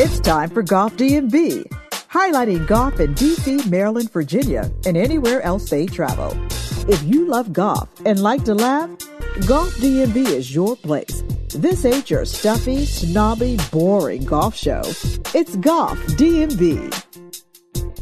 It's time for Golf DMV, highlighting golf in DC, Maryland, Virginia, and anywhere else they travel. If you love golf and like to laugh, Golf DMV is your place. This ain't your stuffy, snobby, boring golf show. It's Golf DMV.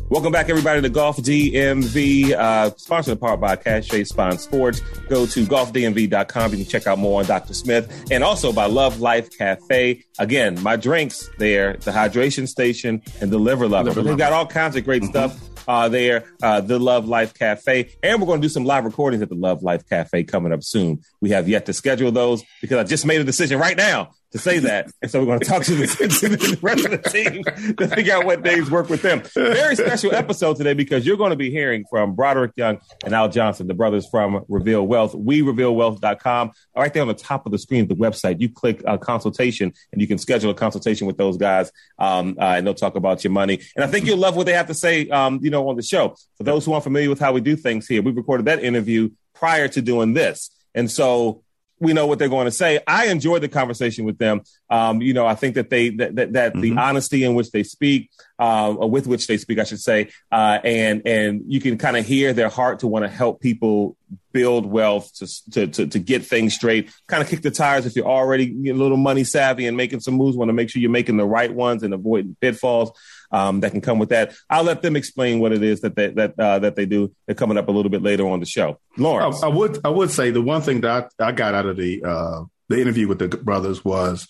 Welcome back, everybody, to Golf DMV, uh, sponsored in part by Cache Spine Sports. Go to golfdmv.com. You can check out more on Dr. Smith and also by Love Life Cafe. Again, my drinks there, the hydration station and the liver lover. Liver They've got all kinds of great mm-hmm. stuff uh, there, uh, the Love Life Cafe. And we're going to do some live recordings at the Love Life Cafe coming up soon. We have yet to schedule those because I just made a decision right now to say that. And so we're going to talk to the, to the rest of the team to figure out what days work with them. Very special episode today because you're going to be hearing from Broderick Young and Al Johnson, the brothers from Reveal Wealth. We revealwealth.com. Right there on the top of the screen of the website, you click a consultation and you can schedule a consultation with those guys um, uh, and they'll talk about your money. And I think you'll love what they have to say, um, you know, on the show. For those who aren't familiar with how we do things here, we recorded that interview prior to doing this. And so we know what they're going to say. I enjoyed the conversation with them. Um, you know, I think that they that that, that mm-hmm. the honesty in which they speak, uh, or with which they speak, I should say, uh, and and you can kind of hear their heart to want to help people build wealth to, to to to get things straight. Kind of kick the tires if you're already a little money savvy and making some moves. Want to make sure you're making the right ones and avoiding pitfalls um, that can come with that. I'll let them explain what it is that they, that uh, that they do. They're coming up a little bit later on the show. Lawrence, I, I would I would say the one thing that I, I got out of the uh, the interview with the brothers was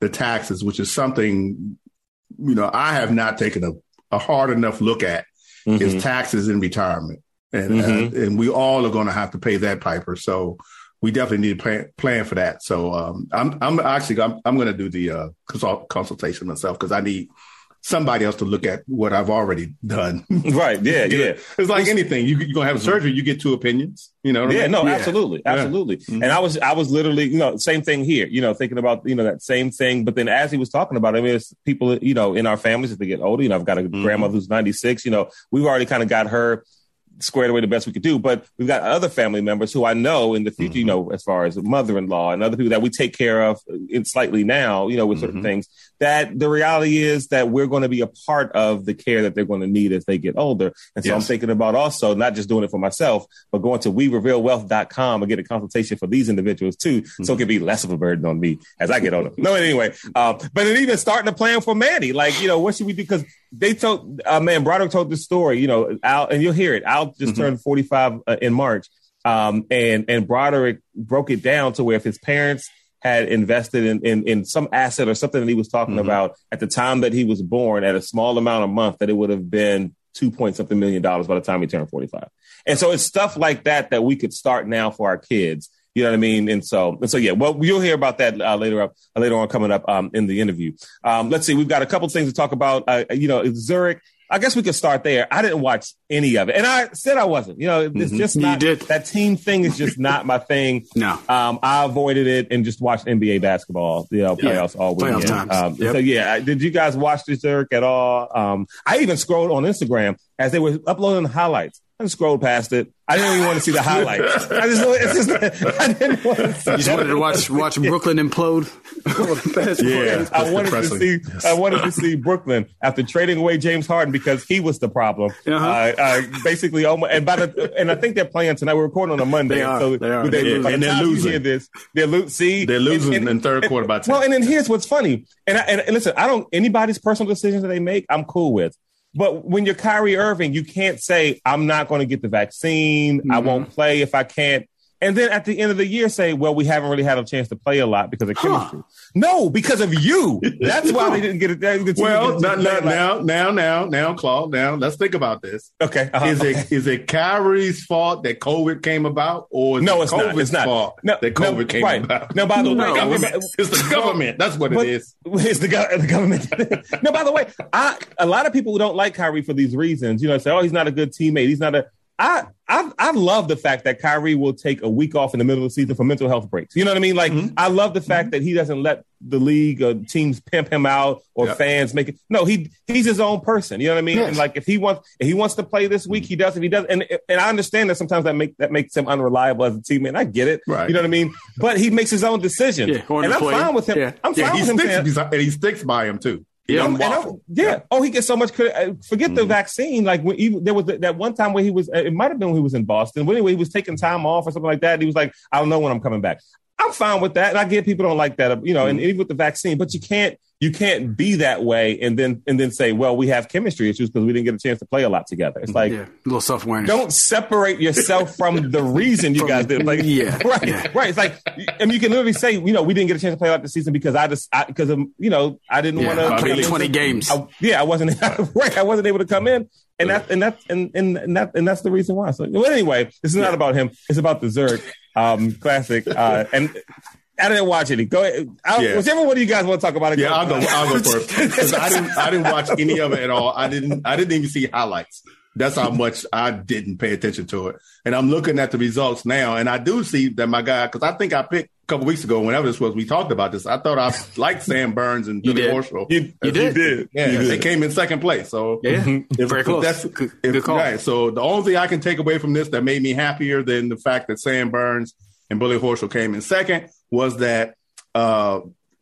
the taxes, which is something you know I have not taken a, a hard enough look at. Mm-hmm. Is taxes in retirement, and mm-hmm. uh, and we all are going to have to pay that piper. So we definitely need to plan, plan for that. So um, I'm I'm actually I'm, I'm going to do the uh, consult, consultation myself because I need somebody else to look at what I've already done. right. Yeah. yeah. It's like anything. You, you're going to have surgery. You get two opinions. You know. yeah. I mean? No. Yeah. Absolutely. Absolutely. Yeah. Mm-hmm. And I was, I was literally, you know, same thing here. You know, thinking about, you know, that same thing. But then as he was talking about, it, I mean, it's people, you know, in our families as they get older. You know, I've got a mm-hmm. grandmother who's 96. You know, we've already kind of got her squared away the best we could do. But we've got other family members who I know in the future, mm-hmm. you know, as far as mother-in-law and other people that we take care of in slightly now, you know, with certain mm-hmm. things that the reality is that we're going to be a part of the care that they're going to need as they get older. And so yes. I'm thinking about also not just doing it for myself, but going to werevealwealth.com and get a consultation for these individuals too. Mm-hmm. So it can be less of a burden on me as I get older. no, anyway, uh, but then even starting to plan for Manny, like, you know, what should we do? Cause they told, uh, man, Broderick told this story, you know, Al, and you'll hear it. Al just mm-hmm. turned 45 uh, in March. Um, and, and Broderick broke it down to where if his parents had invested in, in, in some asset or something that he was talking mm-hmm. about at the time that he was born at a small amount a month, that it would have been two point something million dollars by the time he turned 45. And so it's stuff like that that we could start now for our kids. You know what I mean? And so, and so, yeah. Well, you'll hear about that uh, later up, uh, later on coming up um, in the interview. Um, let's see. We've got a couple things to talk about. Uh, you know, Zurich I guess we could start there. I didn't watch any of it, and I said I wasn't. You know, it's mm-hmm. just not that team thing is just not my thing. no, um, I avoided it and just watched NBA basketball. You know, playoffs yeah. all weekend. Playoff um, yep. So yeah, did you guys watch this Zurich at all? Um, I even scrolled on Instagram as they were uploading the highlights. I just scrolled past it. I didn't even want to see the highlights. I just, it's just, I didn't want to. See you just wanted to watch watch Brooklyn implode. yeah, I wanted depressing. to see. Yes. I wanted to see Brooklyn after trading away James Harden because he was the problem. Uh-huh. Uh, uh, basically, almost, and by the and I think they're playing tonight. We're recording on a Monday, they are, so they are. They, yeah, and they're losing. this, they're lo- see, they're losing and, and, in third quarter by ten. Well, and then here's what's funny, and, I, and listen, I don't anybody's personal decisions that they make. I'm cool with. But when you're Kyrie Irving, you can't say, I'm not going to get the vaccine. Mm-hmm. I won't play if I can't and then at the end of the year say, well, we haven't really had a chance to play a lot because of chemistry. Huh. No, because of you. That's why they didn't get it. well, not, not, now, now, now, now, Claude, now let's think about this. Okay. Uh-huh. Is it is it Kyrie's fault that COVID came about or no, it it's not. It's not. fault no, that COVID no, came right. about? No, by the way, no, it's the government. That's what it is. It's the, go- the government. no, by the way, I, a lot of people who don't like Kyrie for these reasons, you know, say, oh, he's not a good teammate. He's not a, I, I I love the fact that Kyrie will take a week off in the middle of the season for mental health breaks. You know what I mean? Like mm-hmm. I love the fact mm-hmm. that he doesn't let the league or teams pimp him out or yep. fans make it. No, he he's his own person. You know what I mean? Yes. And like if he wants if he wants to play this week, he does. If he does, and and I understand that sometimes that make that makes him unreliable as a teammate. I get it. Right. You know what I mean? But he makes his own decision, yeah, and I'm fine with him. Yeah. I'm yeah, fine with sticks, him. And he sticks by him too. Yeah, and I- yeah. Oh, he gets so much credit. Uh, Forget the vaccine. Like when even, there was that one time where he was. uh, It might have been when he was in Boston. But anyway, he was taking time off or something like that. And he was like, "I don't know when I'm coming back." I'm fine with that, and I get people don't like that, you know, and mm-hmm. even with the vaccine. But you can't you can't be that way and then and then say, "Well, we have chemistry issues because we didn't get a chance to play a lot together." It's like Yeah, a little self awareness. don't separate yourself from the reason you guys did. Like, Yeah. right, Yeah. right. It's like, and you can literally say, you know, we didn't get a chance to play out the season because I just, because of, you know, I didn't Yeah, want to played 20 games. I, yeah, I wasn't right. I wasn't able to come in, and that, and that, and and, and that, and that's the reason why. So, well, anyway, this is not about him. It's about the Zurich um, classic, uh, and. I didn't watch any. Go ahead. I'll, Yeah. Whichever one of you guys want to talk about it. Yeah, I'll go. I'll go first because I didn't. I didn't watch any of it at all. I didn't. I didn't even see highlights. That's how much I didn't pay attention to it. And I'm looking at the results now, and I do see that my guy. Because I think I picked couple weeks ago, whenever this was, we talked about this. I thought I liked Sam Burns and Billy did. Horschel. You, you did. did. Yeah, You they came in second place. So Yeah, if, very if close. That's, good, if- good call. Right. So the only thing I can take away from this that made me happier than the fact that Sam Burns and Billy Horschel came in second was that uh,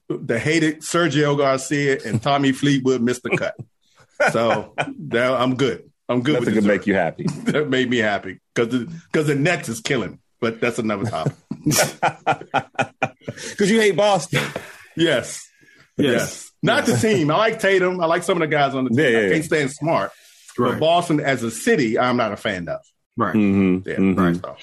the hated Sergio Garcia and Tommy Fleetwood missed the cut. So that, I'm good. I'm good That's with to make you happy. That made me happy because the, because the Nets is killing. But that's another topic. Because you hate Boston. yes. Yes. Yes. Not the team. I like Tatum. I like some of the guys on the team. Yeah, yeah, I yeah. can't stand smart. Right. But Boston as a city, I'm not a fan of. Right. Mm-hmm. Yeah, right. So.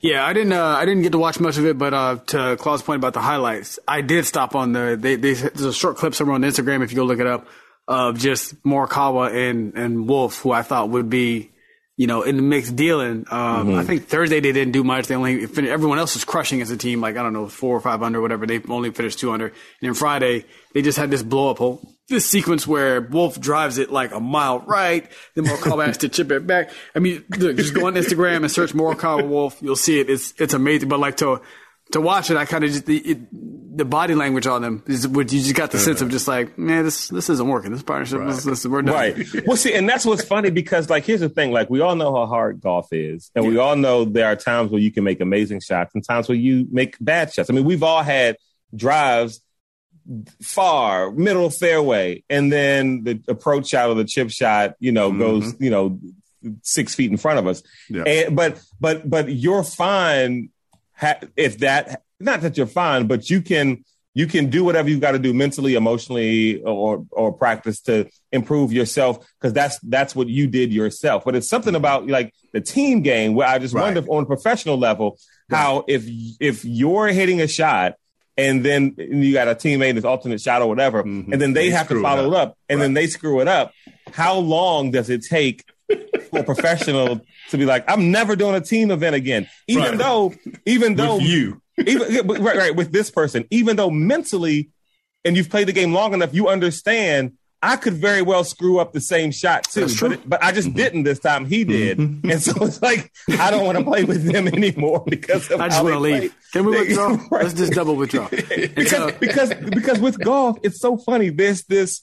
Yeah, I didn't. Uh, I didn't get to watch much of it, but uh, to Claude's point about the highlights, I did stop on the. They, they, there's a short clip somewhere on Instagram if you go look it up of just Morikawa and and Wolff, who I thought would be, you know, in the mix dealing. Um, I think Thursday they didn't do much. They only finished, everyone else was crushing as a team, like I don't know, four or five under, whatever. They only finished two under. And then Friday they just had this blow up hole. This sequence where Wolff drives it like a mile right, then Morikawa has to chip it back. I mean, look, just go on Instagram and search Morikawa Wolff. You'll see it. It's it's amazing. But like to to watch it, I kind of just the it, the body language on them is what you just got the sense of just like, man, this this isn't working. This partnership, this, this, we're done. Right. Well, see, and that's what's funny because, like, here's the thing: like, we all know how hard golf is, and we all know there are times where you can make amazing shots and times where you make bad shots. I mean, we've all had drives far middle fairway, and then the approach shot or the chip shot, you know, mm-hmm. goes, you know, six feet in front of us. Yeah. And, but but but you're fine ha- if that not that you're fine, but you can you can do whatever you've got to do mentally, emotionally, or or practice to improve yourself because that's that's what you did yourself. But it's something about like the team game where I just Right. wonder if on a professional level how if if you're hitting a shot. And then you got a teammate that's alternate shot or whatever, Mhm. and then they, They have to it follow it up. up, and then they screw it up. How long does it take for a professional to be like, I'm never doing a team event again, even Right. though, even though With you. even right, right, with this person, even though mentally, and you've played the game long enough, you understand. I could very well screw up the same shot too, but, it- but I just mm-hmm. didn't this time. He mm-hmm. did, and so it's like I don't want to play with them anymore because of I just want to leave. Can we withdraw? Right. Let's just double withdraw. Because, so- because because with golf, it's so funny. There's this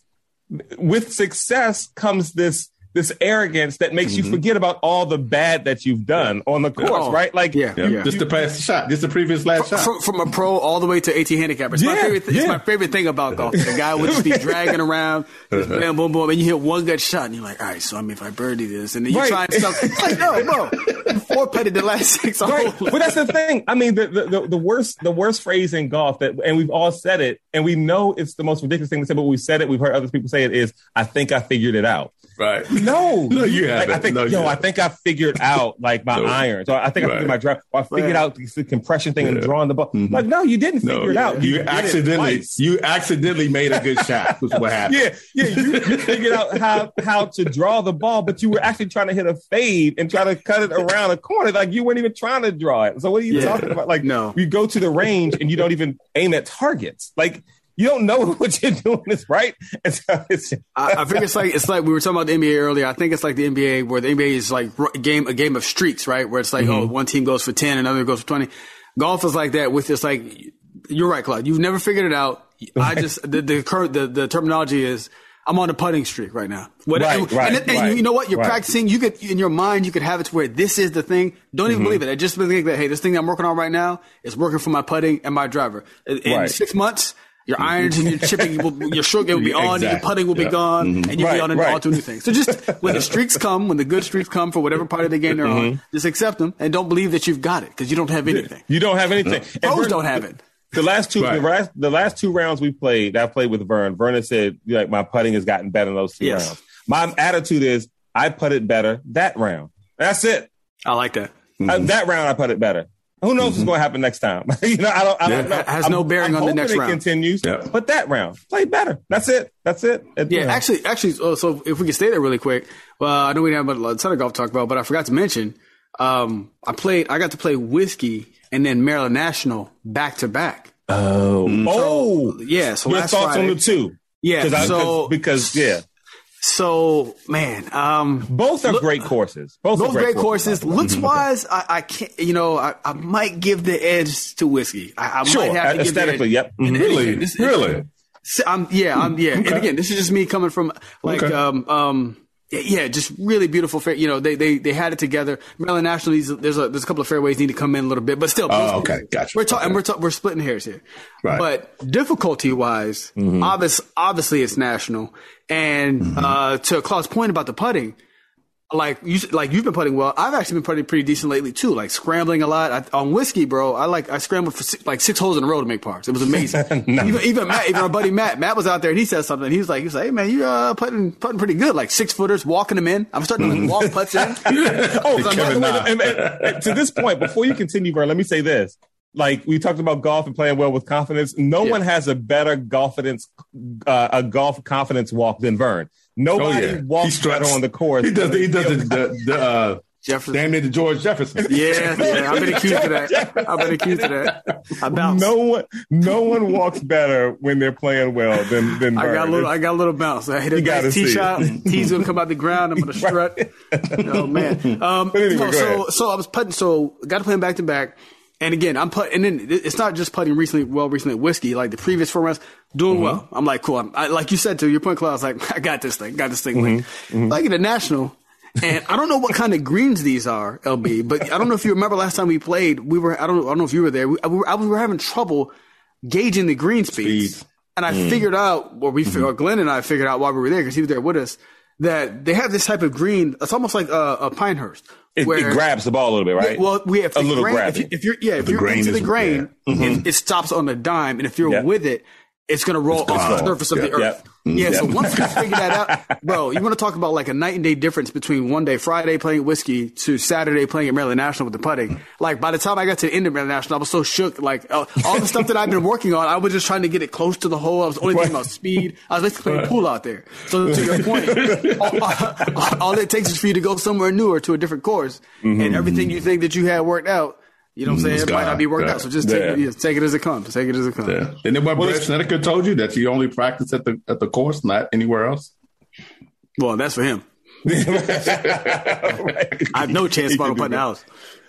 with success comes this this arrogance that makes you mm-hmm. forget about all the bad that you've done on the course, Oh, right? Like, yeah, Yeah. yeah. Just the past shot. Just the previous last shot. from, from a pro all the way to 18 handicapper. It's, my favorite, it's yeah. my favorite thing about golf. The guy would just be dragging around, just uh-huh. bam, boom, boom, and you hit one good shot, and you're like, all right, so I mean, if I birdie this, and then you Right. try and stuff. It's like, no, bro, you four putted the last six right. But that's the thing. I mean, the, the the the worst the worst phrase in golf that, and we've all said it, and we know it's the most ridiculous thing to say, but we've said it. We've heard other people say it. Is I think I figured it out. Right. No, No, you haven't. I think, No, yo, I think I figured out like my No. irons, or I think I figured Right. my drive, or I figured Right. out the, compression thing and drawing the ball. Mm-hmm. Like, no, you didn't No, figure it out. you, it accidentally you accidentally made a good shot. Was what happened. Yeah, yeah, you, you figured out how how to draw the ball, but you were actually trying to hit a fade and try to cut it around a corner. Like you weren't even trying to draw it. So what are you Yeah. talking about? Like No. you go to the range and you don't even aim at targets. Like you don't know what you're doing is right. And so it's I, I think it's like it's like we were talking about the NBA earlier. I think it's like the NBA where the NBA is like game a game of streaks, right? Where it's like, oh, mm-hmm. one team goes for ten, another goes for twenty. Golf is like that with this like you're right, Claude. You've never figured it out. I just the the current the, the terminology is I'm on a putting streak right now. What, Right, and, right, and, and right, you know what? You're right. practicing. You could in your mind you could have it to where this is the thing. Don't even mm-hmm. believe it. I just think that hey, this thing I'm working on right now is working for my putting and my driver. In, in six months. Your irons and your chipping, will, your short game will be on, Exactly. your putting will be Yeah. gone, and you'll Right, be on and right. on to new things. So just when the streaks come, when the good streaks come for whatever part of the game they're on, just accept them and don't believe that you've got it because you don't have anything. You don't have anything. And Pros don't have it. The last two, Right. the last, the last two rounds we played, I played with Vern. Vernon said, like, my putting has gotten better in those two Yes. rounds. My attitude is, I putted better that round. That's it. I like that. Uh, that round, I putted better. Who knows what's mm-hmm. going to happen next time? you know, I don't. I don't Yeah. know. Has no bearing on the next it round. Continues, Yeah. but that round, play better. That's it. That's it. Yeah, actually, actually, oh, so if we could stay there really quick, well, I know we didn't have a ton of golf to talk about, but I forgot to mention, um, I played, I got to play whiskey and then Maryland National back to back. Oh, mm. oh, Yeah, so your last thoughts Friday, on the two? Yeah, 'Cause I- 'cause- so because yeah, so man, um, both are great courses. Both, are both great courses. by the way. Looks wise, I, I can't, you know, I, I might give the edge to whiskey. I, I Sure, might have to give the aesthetically, edge. yep. And- Really? this- Really? So I'm yeah, I'm yeah. And again, this is just me coming from like Okay. um um yeah, just really beautiful fair. You know, they they they had it together. Maryland National needs there's a there's a couple of fairways need to come in a little bit, but still. Oh, okay. Gotcha. We're talking Okay. we're ta- we're splitting hairs here. Right. But difficulty wise, obvious obviously it's national. And uh to Claude's point about the putting, like you like you've been putting well. I've actually been putting pretty decent lately too. Like scrambling a lot I, on whiskey, bro. I like I scrambled for six, like six holes in a row to make pars. It was amazing. Even even Matt, even our buddy Matt, Matt was out there and he said something. He was like, he was like, hey man, you uh putting putting pretty good. Like six footers, walking them in. I'm starting to like, walk putts in. Oh, by Kevin way, and- and- and to this point, before you continue, Vern, let me say this. Like we talked about golf and playing well with confidence. No Yeah. one has a better confidence, uh, a golf confidence walk than Vern. Oh yeah. walks better on the course. He does. He does the, the, the uh, Jefferson. damn near the George Jefferson. Yeah, yeah, I've been accused of that. I've been accused of that. I bounce. No one, no one walks better when they're playing well than than I got a little, I got a little bounce. I hit a You gotta nice tee shot. Tee's gonna come out the ground. I'm gonna strut. oh man. Um, anyway, no, so, so I was putting. So got to play him back to back. And again, I'm putting. And then it's not just putting recently. Well, recently whiskey, like the previous four rounds, doing well. Mm-hmm. I'm like, cool. I'm, I, like you said to your point. I was like, I got this thing. Got this thing. Mm-hmm. Mm-hmm. Like, like at the national. And I don't know what kind of greens these are, LB, but I don't know if you remember last time we played. We were. I don't. I don't know if you were there. We, we were, I, we were having trouble gauging the green speeds. Speeds. And I mm. figured out, or we, or Glenn and I figured out why we were there, because he was there with us, that they have this type of green. It's almost like a, a Pinehurst. It, it grabs the ball a little bit, right? Well, we have a little grain, if, you, if you're yeah, if The you're into the grain, yeah. Mm-hmm. it, it stops on a dime, and if you're Yeah. with it, it's gonna roll off the surface of the Yeah. earth. Yeah. So once you figure that out, bro, you want to talk about like a night and day difference between one day Friday playing whiskey to Saturday playing at Maryland National with the putting. Like by the time I got to the end of Maryland National, I was so shook. Like uh, all the stuff that I've been working on, I was just trying to get it close to the hole. I was only thinking about speed. I was basically playing pool out there. So to your point, all, all it takes is for you to go somewhere new or to a different course, and everything you think that you had worked out. You know what I'm saying? Mm, it might not be worked Yeah. out. So just take, it, Yeah. yeah, take it as it comes. Take it as it comes. Yeah. And then what Well, Brandt Snedeker told you that you only practice at the at the course, not anywhere else. Well, that's for him. I have no chance about putting the house.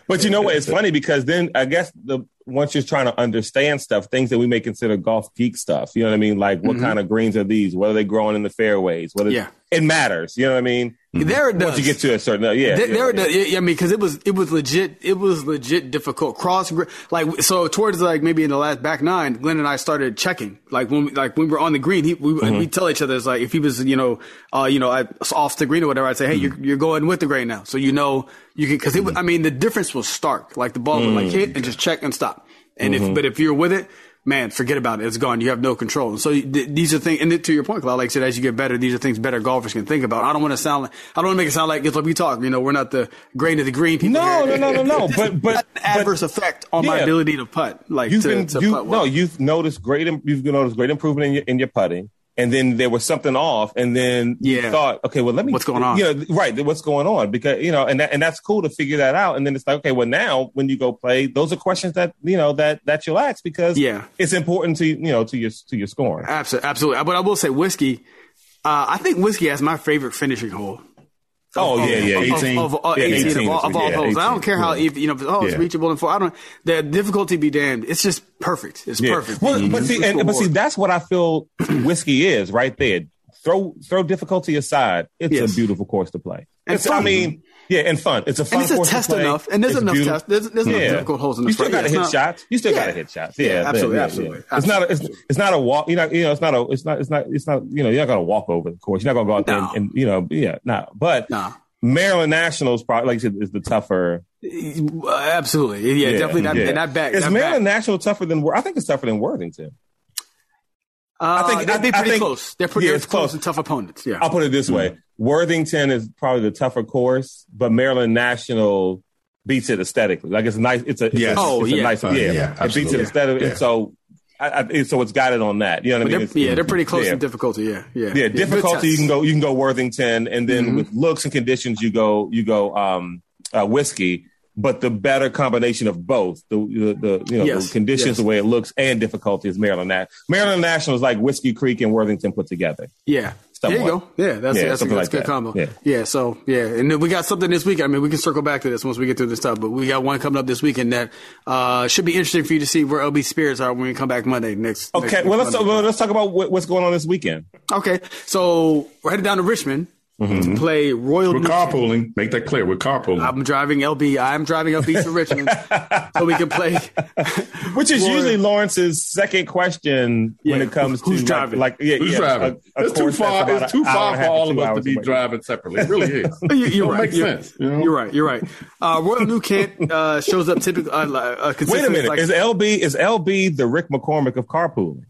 But you know what? It's funny because then I guess the once you're trying to understand stuff, things that we may consider golf geek stuff. You know what I mean? Like what mm-hmm. kind of greens are these? What are they growing in the fairways? What is, Yeah. it matters. You know what I mean? There it does. Once you get to a certain, yeah, There, yeah, there it does. Yeah, yeah, I mean, because it was it was legit. It was legit difficult. Cross like so towards like maybe in the last back nine, Glenn and I started checking. Like when we, like when we were on the green, he we Mm-hmm. we tell each other it's like if he was you know uh you know off the green or whatever, I'd say hey Mm-hmm. you're you're going with the grain now, so you know you can because it. I mean the difference was stark. Like the ball would like hit and just check and stop. And Mm-hmm. if but if you're with it. Man, forget about it. It's gone. You have no control. And so th- these are things, and to your point, Claude, like I said, as you get better, these are things better golfers can think about. I don't want to sound like, I don't want to make it sound like it's like we talk. You know, we're not the grain of the green people. No, here. no, no, no, no. But- but- not an but- adverse effect on my ability to putt. Like You've to, been, to you, putt well. no, you've noticed great, you've noticed great improvement in your, in your putting. And then there was something off, and then you Yeah. thought, okay, well, let me. What's going on? You know, right? What's going on? Because you know, and that, and that's cool to figure that out. And then it's like, okay, well, now when you go play, those are questions that you know that that you'll ask because Yeah. it's important to you know to your to your scoring. Absolutely, absolutely. But I will say whiskey. Uh, I think whiskey has my favorite finishing hole. Oh Of- yeah, yeah, of- 18. Of, of, Yeah, 18 18 of all, of all yeah, holes. I don't care how, if, you know, if, oh, it's Yeah. reachable and four. I don't, the difficulty be damned. It's just perfect. It's Yeah. perfect. Well, but Mhm. see, and, but see, that's what I feel whiskey is right there. Throw throw difficulty aside. It's Yes. a beautiful course to play. And It's, I fun. mean, Yeah, and fun. It's a fun and it's a test enough, and there's It's enough test. There's, there's enough Yeah. difficult holes in the You still got to Yeah, hit not- shots. You still got to hit shots. Yeah, Yeah, absolutely, yeah, absolutely, yeah. It's not. A, it's, it's not a walk. You know. You know. It's not a. It's not. It's not. It's not. You know. You're not going to walk over the course. You're not going to go out there and, and you know. Yeah. No. But No. Maryland Nationals probably like you said is the tougher. Absolutely, yeah, definitely not. yeah. That back. Is that Maryland back. National tougher than? I think it's tougher than Worthington. Uh, I think- that'd be I- I pretty think- close. They're pretty yeah, it's close close. and tough opponents. Yeah. I'll put it this Mm-hmm. way: Worthington is probably the tougher course, but Maryland National beats it aesthetically. Like it's nice. It's a. It's Yes. a, Oh, it's a yeah. nice. Uh, yeah. yeah, it beats it aesthetically. Yeah. And so, I, I, so it's got it on that. You know what But I mean? they're, yeah, they're pretty close yeah. in difficulty. Yeah, yeah. Yeah, difficulty. You can go. You can go Worthington, and then Mhm. with looks and conditions, you go. You go um, uh, whiskey. But the better combination of both, the the, the you know Yes, the conditions, yes. the way it looks, and difficulty is Maryland. Nat- Maryland National is like Whiskey Creek and Worthington put together. Yeah. There you go. Yeah, that's Yeah, that's, that's like a good that. combo. Yeah. yeah. So yeah, and then we got something this week. I mean, we can circle back to this once we get through this stuff. But we got one coming up this weekend that uh, should be interesting for you to see where LB spirits are when we come back Monday next. Okay, next- well let's Monday. well, let's talk about what, what's going on this weekend. Okay, so we're headed down to Richmond to play Royal. We're New- carpooling. Make that clear. We're carpooling. I'm driving LB. I'm driving LB to Richmond so we can play. Which is Roy- usually Lawrence's second question when it comes who's to driving? Like, like yeah, Who's yeah, driving? a- a it's too far. It's too far for all of us to be away. driving separately. It really is. You- You're right. make you're, sense, you know? you're right. You're right. Uh, Royal New Kent uh, shows up typically. Uh, uh, Wait a minute, like- is LB is LB the Rick McCormick of carpooling?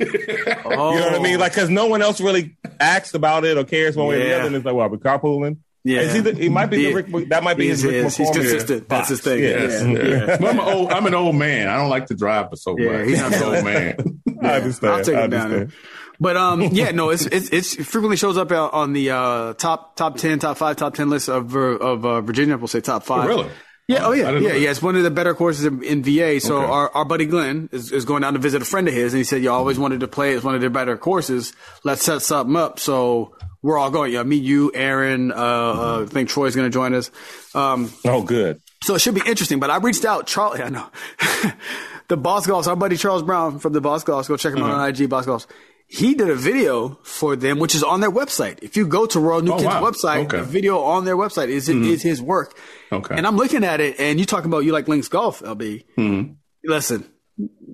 Oh, You know what I mean? Like, because no one else really asks about it or cares one way or the other. And it's like, well, we're carpooling. Yeah. Is he, the, he might be Yeah. the Rick. That might be He's, his Rick he's, he's McCormick. consistent. That's his thing. Yes. Yeah. Yeah. But I'm, an old, I'm an old man. I don't like to drive for so Yeah, much. he's not an so- old man. I understand. I'll take I him down understand. there. But um, yeah, no, it's, it's it's it frequently shows up uh, on the uh, top top ten, top five, top ten list of of uh, Virginia. We'll say top five. really? Yeah. Oh, yeah. Yeah. Yeah. It's one of the better courses in, in VA. So Okay. our, our buddy Glenn is, is going down to visit a friend of his, and he said, "You always wanted to play. It's one of their better courses. Let's set something up." So we're all going. Yeah, me, you, Aaron. Uh, uh, I think Troy's going to join us. Um, Oh, good. so it should be interesting. But I reached out, Charlie. I know the Boss Golfs, our buddy Charles Brown from the Boss Golfs. Go check him out on IG, Boss Golfs. He did a video for them, which is on their website. If you go to Royal New Oh, Kent's wow. website, Okay. the video on their website is is his work. Okay. And I'm looking at it, and you talking about you like Links Golf, LB. Mm-hmm. Listen,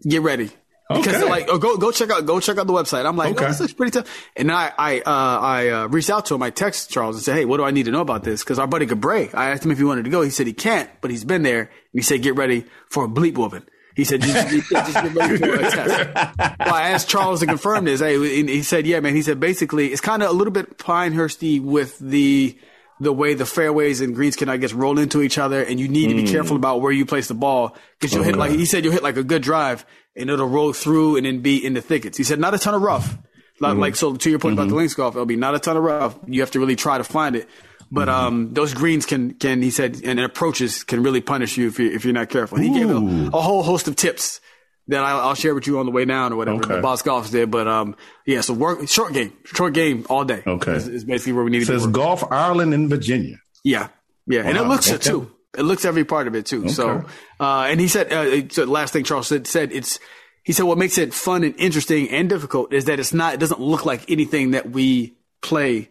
get ready. Because Okay. like, oh, go go check out go check out the website. I'm like, Okay. oh, this looks pretty tough. And I I uh, I uh, reached out to him. I text Charles and said, hey, what do I need to know about this? Because our buddy Gabray, I asked him if he wanted to go. He said he can't, but he's been there. And he said, get ready for a bleep whooping. He said, just, just just for a test. Well, I asked Charles to confirm this. Hey, and he said, yeah, man. He said basically it's kind of a little bit Pinehursty with the the way the fairways and greens can, I guess, roll into each other, and you need to be mm. careful about where you place the ball because you'll hit oh, like he said, you'll hit like a good drive and it'll roll through and then be in the thickets. He said, not a ton of rough, like, like mm-hmm. so. To your point about the mm-hmm. links golf, it'll be not a ton of rough. You have to really try to find it. But um, those greens can can he said and approaches can really punish you if you if you're not careful. He gave a, a whole host of tips that I'll, I'll share with you on the way down or whatever. Okay. The boss golfs did, but um, yeah. So work short game, short game all day. Okay. is, is basically where we need It to says. Golf Ireland in Virginia. Yeah, yeah, and it Wow. looks it too. It looks every part of it too. So, uh, and he said, uh, so last thing Charles said, said it's. He said what makes it fun and interesting and difficult is that it's not. It doesn't look like anything that we play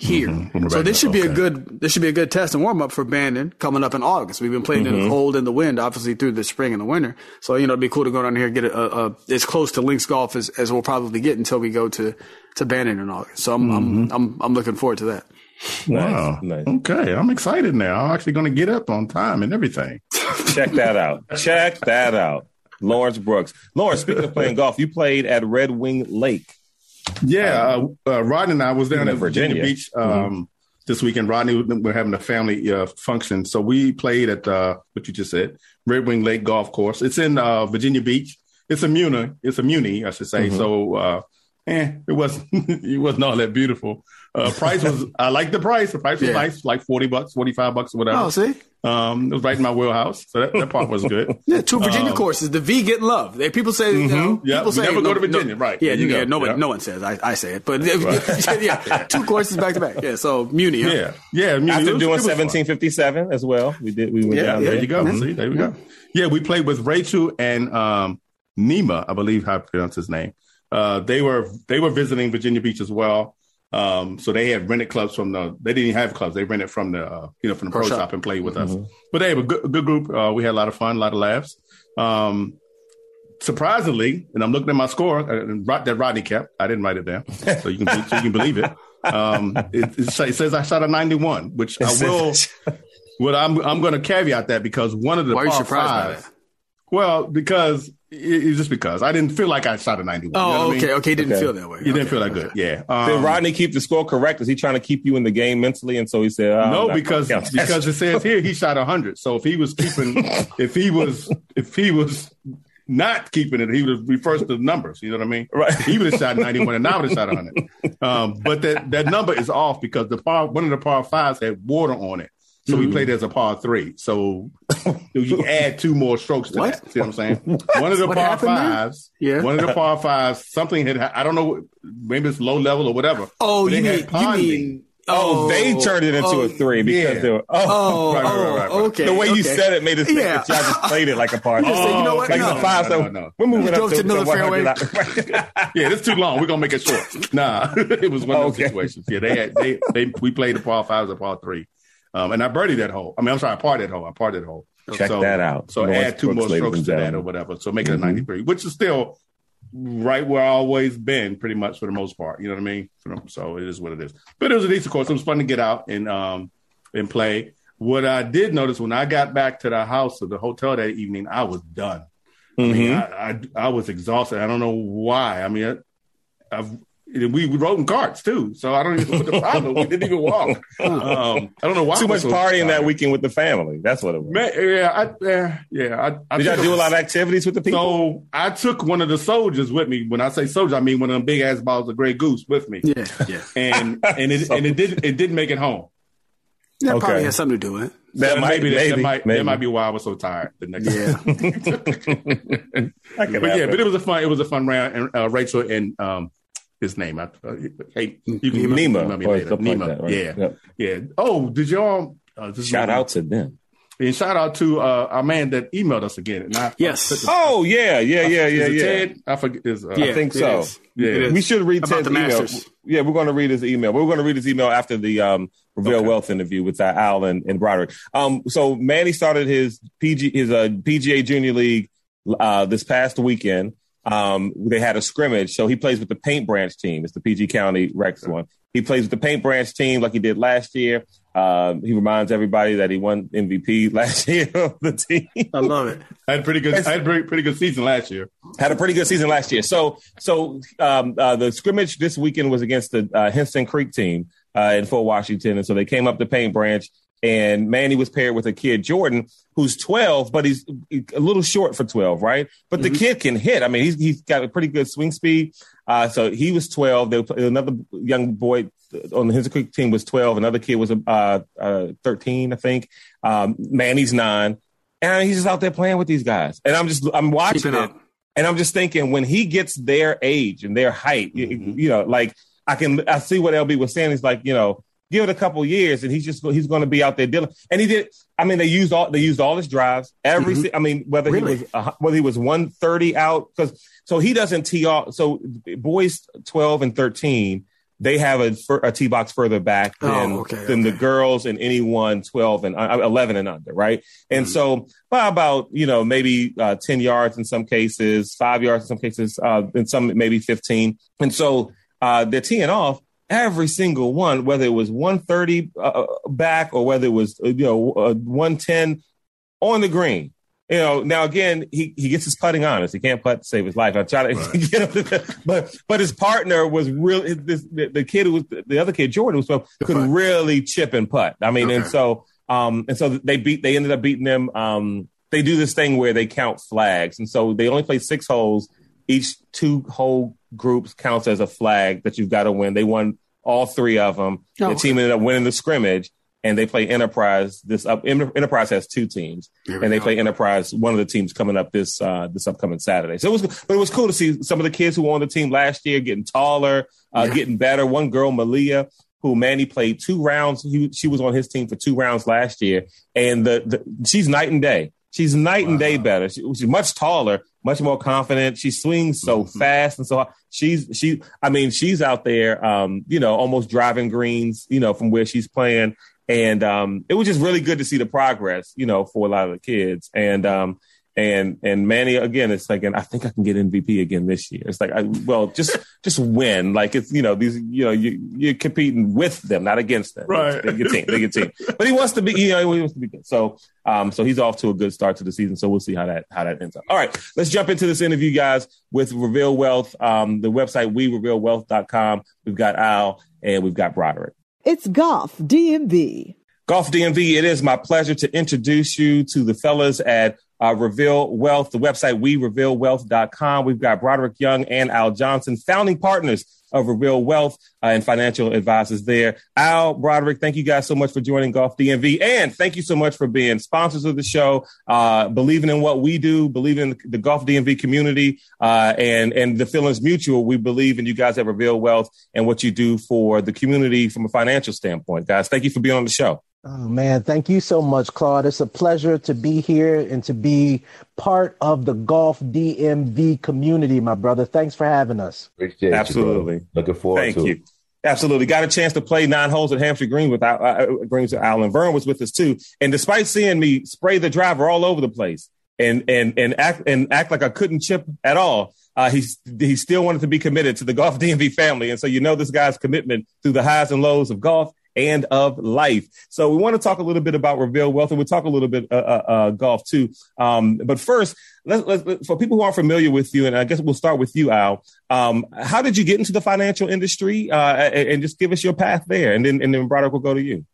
here. Mhm. So this should be a good. This should be a good test and warm up for Bandon coming up in August. We've been playing in Mm-hmm. the cold and the wind, obviously through the spring and the winter. So you know it'd be cool to go down here and get a, a, a as close to links golf as, as we'll probably get until we go to to Bandon in August. So I'm Mm-hmm. I'm, I'm I'm looking forward to that. Wow. Nice. Okay. I'm excited now. I'm actually going to get up on time and everything. Check that out. Check that out. Lawrence Brooks. Lawrence, speaking of playing golf, you played at Red Wing Lake. Yeah. Uh, uh, Rodney and I was down at Virginia, Virginia. Beach um, this weekend. Rodney, we're having a family uh, function. So we played at uh, what you just said, Red Wing Lake Golf Course. It's in uh, Virginia Beach. It's a muni. It's a muni, I should say. So, uh, eh, it wasn't, it wasn't all that beautiful. Uh, price was, I like the price. The price was Yeah. nice, like 40 bucks, 45 bucks, or whatever. Oh, see. Um, it was right in my wheelhouse. So that, that part was good. Yeah, two Virginia courses. The V getting love. They, people say, you know, Um, mm-hmm. Yeah, people say never go no- to Virginia, no- right. Yeah, you yeah go. no one, Yeah. no one says. I, I say it, but yeah, two courses back to back. Yeah, so Muni. huh? Yeah. Yeah. I mean, After was- doing it was fun. 1757 as well. We did we went Yeah, down there there. you go. Mhm. See, there we go. Yeah, we played with Rachel and um, Nima, I believe how to pronounce his name. Uh, they were they were visiting Virginia Beach as well. Um, so they had rented clubs from the. They didn't even have clubs. They rented from the uh, you know from the pro, Pro shop. shop. and played with Mhm. us. But they have a good, good group. Uh, we had a lot of fun, a lot of laughs. Um, surprisingly, and I'm looking at my score uh, and Rod- that Rodney kept. I didn't write it down, so you can so you can believe it. Um, it, it, it says I shot a 91, which I will. What I'm I'm going to caveat that because one of the Why are you par surprised by fives- Well, because it, it's just because I didn't feel like I shot a 91. you know Oh, what I okay, mean? okay. He didn't Okay. feel that way. You didn't feel that okay. good, yeah. Did Um, Rodney keep the score correct? Is he trying to keep you in the game mentally? And so he said, oh, no, because gonna count that. because it says here he shot hundred. So if he was keeping, if he was, if he was not keeping it, he would have reversed the numbers. You know what I mean? Right. He would have shot ninety one, and I would have shot hundred. Um, but that that number is off because the par one of the par fives had water on it. So we played mm. as a par three. So you add two more strokes to What? that. See what I'm saying? One of the What par happened there? fives. Yeah. One of the par fives. Something had. I don't know. Maybe it's low level or whatever. Oh, you they mean you mean? Oh, oh, they turned it into oh, a three because yeah. they were, oh, Oh, Right, right, oh, right, right. Oh, okay. the way you said it made it seem Yeah. that y'all just played it like a par. just said, you know what? Like No. five, No, so no, no. we're moving up to, another 100. Yeah, it's too long. We're gonna make it short. Nah, it was one of those Okay. situations. Yeah, they had they they we played the par fives and par three, um, and I birdied that hole. I mean, I'm sorry, I par that hole. I par that hole. Check that out. So Lawrence add two Brooks, more strokes to that or whatever. So make it a Mhm. 93, which is still right where I always been, pretty much for the most part. You know what I mean? So it is what it is. But it was a decent course. It was fun to get out and um and play. What I did notice when I got back to the house or the hotel that evening, I was done. I mean, Mhm. I, I I was exhausted. I don't know why. I mean, I, I've, we we rode in carts too, so I don't even know what the problem. We didn't even walk. Um, I don't know why. Too much so partying that weekend with the family. That's what it was. Man, yeah, I, yeah, yeah. I, I Did y'all do a lot of activities with the people? So I took one of the soldiers with me. When I say soldier, I mean one of them big ass balls of Grey Goose with me, Yeah, yeah. and and it and it didn't it didn't make it home. That Okay. probably has something to do with it. that So might, maybe, maybe, that, might maybe. that might be why I was so tired the next Yeah. I can but yeah, but it was a fun. It was a fun round. And uh, Rachel and um, his name. I, uh, hey, you can Nima email me or later. like Nima. that, right? Yeah, Yep. yeah. Oh, did y'all? Uh, Shout out to them. and shout out to uh, our man that emailed us again. And I, Yes. Oh yeah, yeah, yeah, Is yeah, it yeah. Ted? I forget. Is, uh, Yeah, I think so. is. Yeah. We should read About Ted's email. Masters. Yeah, we're going to read his email. We're going to read his email after the um, Reveal Okay. Wealth interview with uh, Al and, and Broderick. Um, so Manny started his PG his uh, PGA Junior League uh, this past weekend. Um, they had a scrimmage, so he plays with the Paint Branch team. It's the PG County Rex one. He plays with the Paint Branch team like he did last year. Um, he reminds everybody that he won MVP last year of the team. I love it. I had a pretty good. I had pretty, pretty good season last year. had a pretty good season last year. So, so um, uh, the scrimmage this weekend was against the uh, Henson Creek team uh, in Fort Washington, and so they came up the Paint Branch, and Manny was paired with a kid Jordan who's 12, but he's a little short for 12, right? But the kid can hit. I mean, he's he's got a pretty good swing speed. Uh, so he was 12. There was another young boy on the Henson Creek team was 12. Another kid was uh, uh, 13, I think. Um, Manny's nine. And he's just out there playing with these guys. And I'm just, I'm watching it. And I'm just thinking when he gets their age and their height, you, you know, like I can, I see what LB was saying. He's like, you know, give it a couple years and he's just, he's going to be out there dealing. And he did, I mean, they used all, they used all his drives every, si- I mean, whether Really? he was, uh, whether he was 130 out, because so he doesn't tee off. So boys 12 and 13, they have a, a tee box further back Oh, than, okay, than the girls and anyone 12 and uh, 11 and under, right? And so by about, you know, maybe uh, 10 yards in some cases, five yards in some cases, uh, in some maybe 15. And so uh, they're teeing off every single one, whether it was 130 uh, back or whether it was, uh, you know, uh, 110 on the green. You know, now again, he, he gets his putting honest. He can't putt to save his life. I try to get him, to- but but his partner was really this, the, the kid who was the other kid Jordan was so could putt. really chip and putt. I mean, and so um and so they beat they ended up beating them. Um, they do this thing where they count flags, and so they only play six holes. Each two whole groups counts as a flag that you've got to win. They won all three of them. Oh, the team ended up winning the scrimmage, and they play Enterprise. This up Enterprise has two teams, and they go. play Enterprise. One of the teams coming up this uh, this upcoming Saturday. So it was, but it was cool to see some of the kids who were on the team last year getting taller, uh, Yeah. getting better. One girl, Malia, who Manny played two rounds. He, she was on his team for two rounds last year, and the, the she's night and day. She's night and day better. She, she's much taller, much more confident. She swings so mm-hmm. fast, and so she's she. I mean, she's out there, um, you know, almost driving greens, you know, from where she's playing, and um, it was just really good to see the progress, you know, for a lot of the kids, and um, and and Manny again, it's like, and I think I can get MVP again this year. It's like, I, well, just just win. Like it's you know these you know you you're competing with them, not against them. Right, they get team, they get team. But he wants to be, you know, he wants to be good. So um, so he's off to a good start to the season. So we'll see how that how that ends up. All right, let's jump into this interview, guys, with Reveal Wealth. Um, the website we revealwealth.com. We've got Al and we've got Broderick. It's golf DMV. Golf DMV, it is my pleasure to introduce you to the fellas at uh, Reveal Wealth, the website we revealwealth.com. We've got Broderick Young and Al Johnson, founding partners of Reveal Wealth uh, and financial advisors there. Al, Broderick, thank you guys so much for joining Golf DMV. And thank you so much for being sponsors of the show, uh, believing in what we do, believing in the Golf DMV community, uh, and, and the feelings mutual. We believe in you guys at Reveal Wealth and what you do for the community from a financial standpoint. Guys, thank you for being on the show. Oh man, thank you so much, Claude. It's a pleasure to be here and to be part of the Golf DMV community, my brother. Thanks for having us. Appreciate Absolutely. You, Looking forward Thank to you. It. Absolutely. Got a chance to play nine holes at Hampshire Green with uh, uh Greens with Alan Vern was with us too. And despite seeing me spray the driver all over the place and and and act and act like I couldn't chip at all, uh, he's he still wanted to be committed to the golf DMV family. And so you know this guy's commitment through the highs and lows of golf and of life. So we want to talk a little bit about Reveal Wealth, and we'll talk a little bit uh, uh, uh, golf too. Um, but first, let's, let's, for people who aren't familiar with you, and I guess we'll start with you, Al. Um, how did you get into the financial industry? Uh, and, and, just give us your path there, and then and then Broderick will go to you.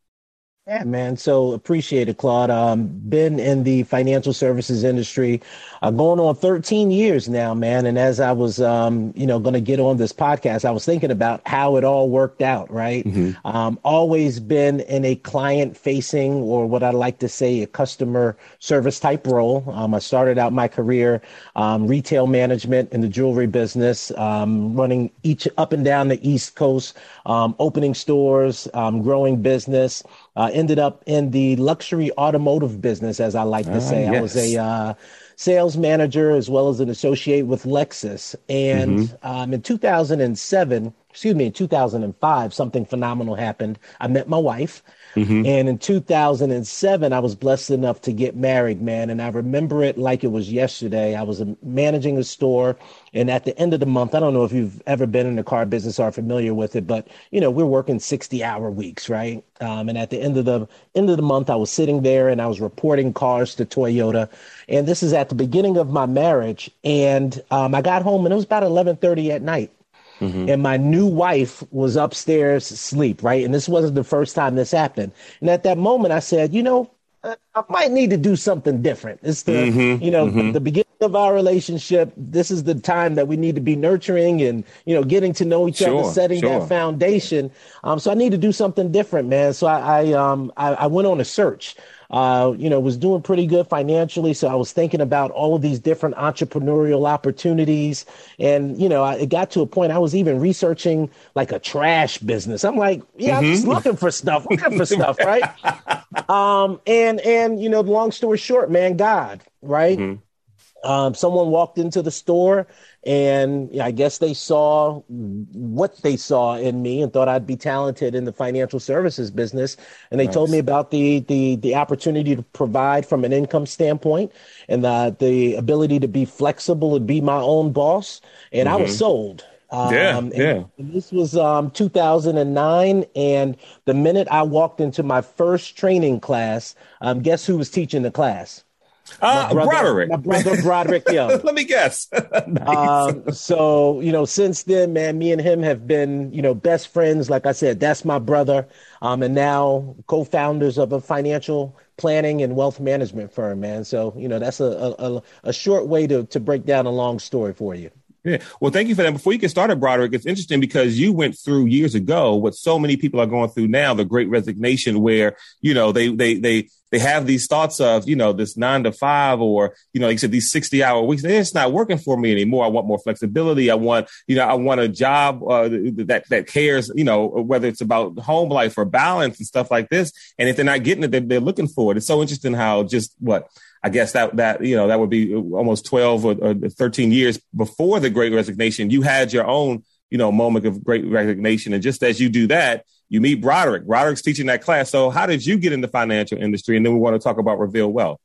Yeah, man. So appreciate it, Claude. Um, been in the financial services industry uh, going on 13 years now, man. And as I was, um, you know, going to get on this podcast, I was thinking about how it all worked out, right? Mm-hmm. Um, always been in a client facing or what I like to say, a customer service type role. Um, I started out my career um, retail management in the jewelry business, um, running each up and down the East Coast, um, opening stores, growing business. Uh, ended up in the luxury automotive business, as I like to ah, say. Yes. I was a uh, sales manager as well as an associate with Lexus. And mm-hmm. um, in 2007, excuse me, in 2005, something phenomenal happened. I met my wife. Mm-hmm. And in 2007, I was blessed enough to get married, man. And I remember it like it was yesterday. I was managing a store. And at the end of the month, I don't know if you've ever been in the car business or are familiar with it, but you know, we're working 60 hour weeks, right? Um, and at the end of the end of the month, I was sitting there and I was reporting cars to Toyota. And this is at the beginning of my marriage. And um, I got home and it was about 1130 at night. Mm-hmm. And my new wife was upstairs asleep, right? And this wasn't the first time this happened. And at that moment, I said, you know, I might need to do something different. It's the, mm-hmm, you know, mm-hmm. the beginning of our relationship. This is the time that we need to be nurturing and, you know, getting to know each sure, other, setting sure. that foundation. Um, so I need to do something different, man. So I, I um, I, I went on a search uh, you know, was doing pretty good financially. So I was thinking about all of these different entrepreneurial opportunities. And, you know, I, it got to a point I was even researching like a trash business. I'm like, yeah, mm-hmm. I'm just mm-hmm. looking for stuff, looking for stuff, right? Um, and, and, you know, long story short, man, God, right? Mm-hmm. Um, someone walked into the store and I guess they saw what they saw in me and thought I'd be talented in the financial services business. And they nice. told me about the, the, the opportunity to provide from an income standpoint and the, the ability to be flexible and be my own boss. And mm-hmm. I was mm-hmm. sold. Um, yeah, yeah. And this was um, 2009, and the minute I walked into my first training class, um, guess who was teaching the class? Uh, brother, Broderick. My brother Broderick Young. Let me guess. nice. um, so, you know, since then, man, me and him have been, you know, best friends. Like I said, that's my brother. Um, and now co-founders of a financial planning and wealth management firm, man. So, you know, that's a, a, a short way to, to break down a long story for you. Yeah. Well, thank you for that. Before you get started, Broderick, it's interesting because you went through years ago what so many people are going through now, the great resignation where, you know, they, they, they, they have these thoughts of, you know, this nine to five or, you know, like you said, these 60 hour weeks. It's not working for me anymore. I want more flexibility. I want, you know, I want a job uh, that, that cares, you know, whether it's about home life or balance and stuff like this. And if they're not getting it, they're, they're looking for it. It's so interesting how just what I guess that that you know that would be almost twelve or, or thirteen years before the Great Resignation. You had your own you know moment of great resignation, and just as you do that, you meet Broderick. Broderick's teaching that class. So how did you get in the financial industry? And then we want to talk about Reveal Wealth.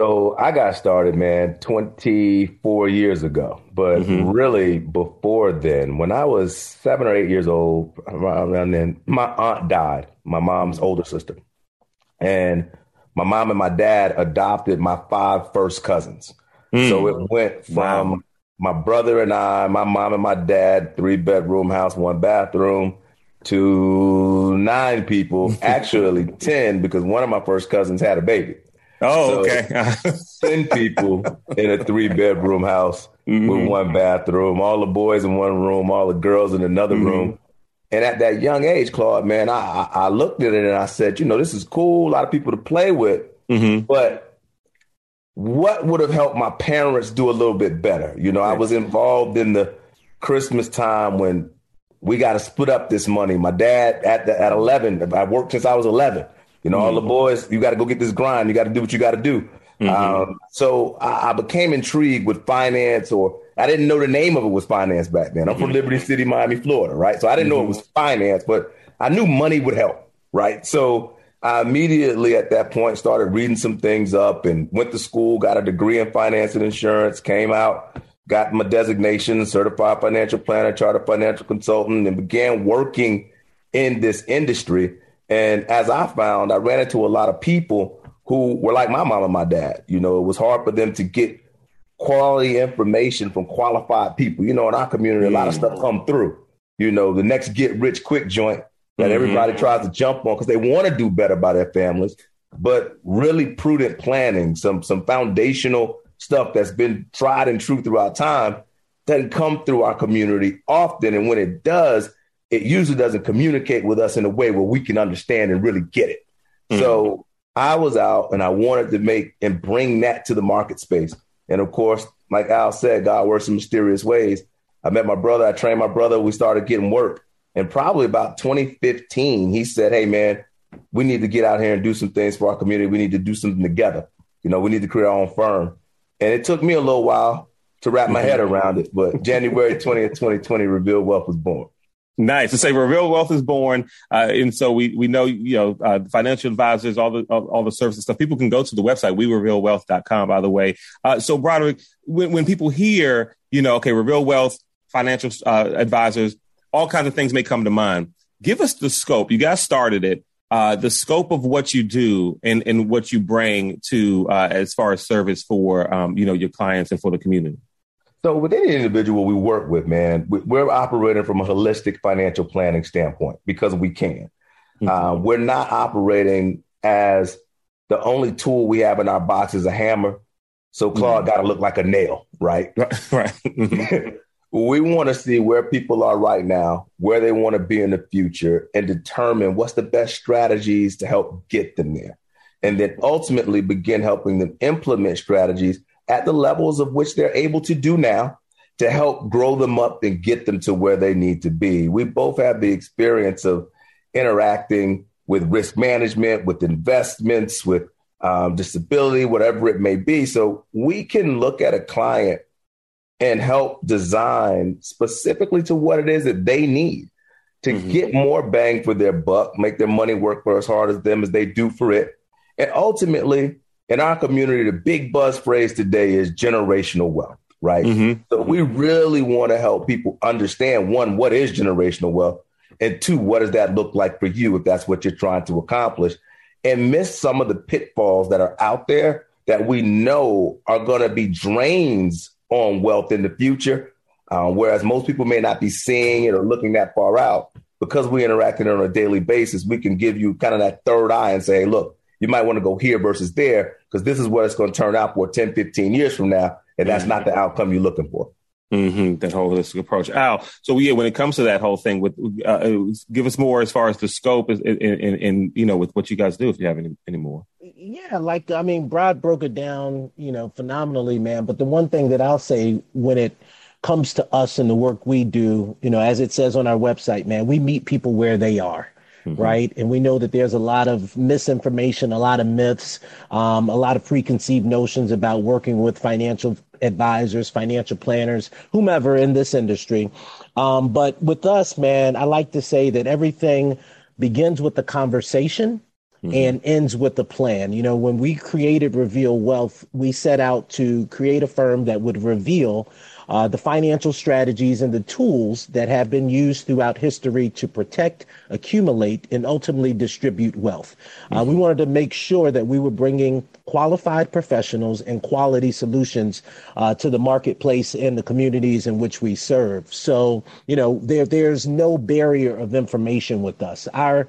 So I got started, man, 24 years ago. But mm-hmm. really, before then, when I was seven or eight years old, around then, my aunt died, my mom's older sister. And my mom and my dad adopted my five first cousins. Mm. So it went from wow. my brother and I, my mom and my dad, three bedroom house, one bathroom, to nine people, actually 10, because one of my first cousins had a baby. Oh, so okay. 10 people in a three bedroom house mm-hmm. with one bathroom, all the boys in one room, all the girls in another mm-hmm. room. And at that young age, Claude, man, I, I looked at it and I said, you know, this is cool, a lot of people to play with, mm-hmm. but what would have helped my parents do a little bit better? You know, I was involved in the Christmas time when we got to split up this money. My dad at the, at 11, I worked since I was 11. You know, mm-hmm. all the mm-hmm. boys, you got to go get this grind. You got to do what you got to do. Mm-hmm. Um, so I, I, became intrigued with finance, or I didn't know the name of it was finance back then. I'm from mm-hmm. Liberty City, Miami, Florida, right? So I didn't know it mm-hmm. was finance, but I knew money would help, right? So I immediately at that point started reading some things up and went to school, got a degree in finance and insurance, came out, got my designation, certified financial planner, chartered financial consultant, and began working in this industry. And as I found, I ran into a lot of people who were like my mom and my dad. You know, it was hard for them to get quality information from qualified people. You know, in our community, a lot of stuff come through. You know, the next get rich quick joint that mm-hmm. everybody tries to jump on because they want to do better by their families. But really prudent planning, some some foundational stuff that's been tried and true throughout time, doesn't come through our community often. And when it does, it usually doesn't communicate with us in a way where we can understand and really get it. Mm-hmm. So I was out and I wanted to make and bring that to the market space. And of course, like Al said, God works in mysterious ways. I met my brother, I trained my brother, we started getting work. And probably about 2015, he said, Hey man, we need to get out here and do some things for our community. We need to do something together. You know, we need to create our own firm. And it took me a little while to wrap my head around it, but January 20th, 2020, Reveal Wealth was born. Nice to say where real wealth is born, uh, and so we we know you know uh, financial advisors, all the all, the services stuff. People can go to the website werevealwealth.com. By the way, uh, so Broderick, when when people hear you know okay, reveal wealth, financial uh, advisors, all kinds of things may come to mind. Give us the scope. You guys started it. Uh, the scope of what you do and, and what you bring to uh, as far as service for um, you know your clients and for the community. So with any individual we work with, man, we're operating from a holistic financial planning standpoint because we can. Mm-hmm. Uh, we're not operating as the only tool we have in our box is a hammer. So Claude mm-hmm. got to look like a nail, right? Right. Mm-hmm. we want to see where people are right now, where they want to be in the future, and determine what's the best strategies to help get them there. And then ultimately begin helping them implement strategies at the levels of which they're able to do now to help grow them up and get them to where they need to be. We both have the experience of interacting with risk management, with investments, with um, disability, whatever it may be. So we can look at a client and help design specifically to what it is that they need to mm-hmm. get more bang for their buck, make their money work for as hard as them as they do for it. And ultimately, in our community, the big buzz phrase today is generational wealth, right? Mm-hmm. So we really want to help people understand one, what is generational wealth? And two, what does that look like for you if that's what you're trying to accomplish? And miss some of the pitfalls that are out there that we know are going to be drains on wealth in the future. Um, whereas most people may not be seeing it or looking that far out. Because we interact on a daily basis, we can give you kind of that third eye and say, look, you might want to go here versus there because this is what it's going to turn out for 10, 15 years from now. And that's mm-hmm. not the outcome you're looking for. Mm-hmm, that holistic approach. Al, so yeah, when it comes to that whole thing, with uh, uh give us more as far as the scope and, and, you know with what you guys do if you have any, any more. Yeah, like I mean, Brad broke it down, you know, phenomenally, man. But the one thing that I'll say when it comes to us and the work we do, you know, as it says on our website, man, we meet people where they are. Mm-hmm. Right. And we know that there's a lot of misinformation, a lot of myths, um, a lot of preconceived notions about working with financial advisors, financial planners, whomever in this industry. Um, but with us, man, I like to say that everything begins with the conversation mm-hmm. and ends with the plan. You know, when we created Reveal Wealth, we set out to create a firm that would reveal uh, the financial strategies and the tools that have been used throughout history to protect, accumulate, and ultimately distribute wealth. Uh, we wanted to make sure that we were bringing qualified professionals and quality solutions uh, to the marketplace and the communities in which we serve. So, you know, there there's no barrier of information with us. Our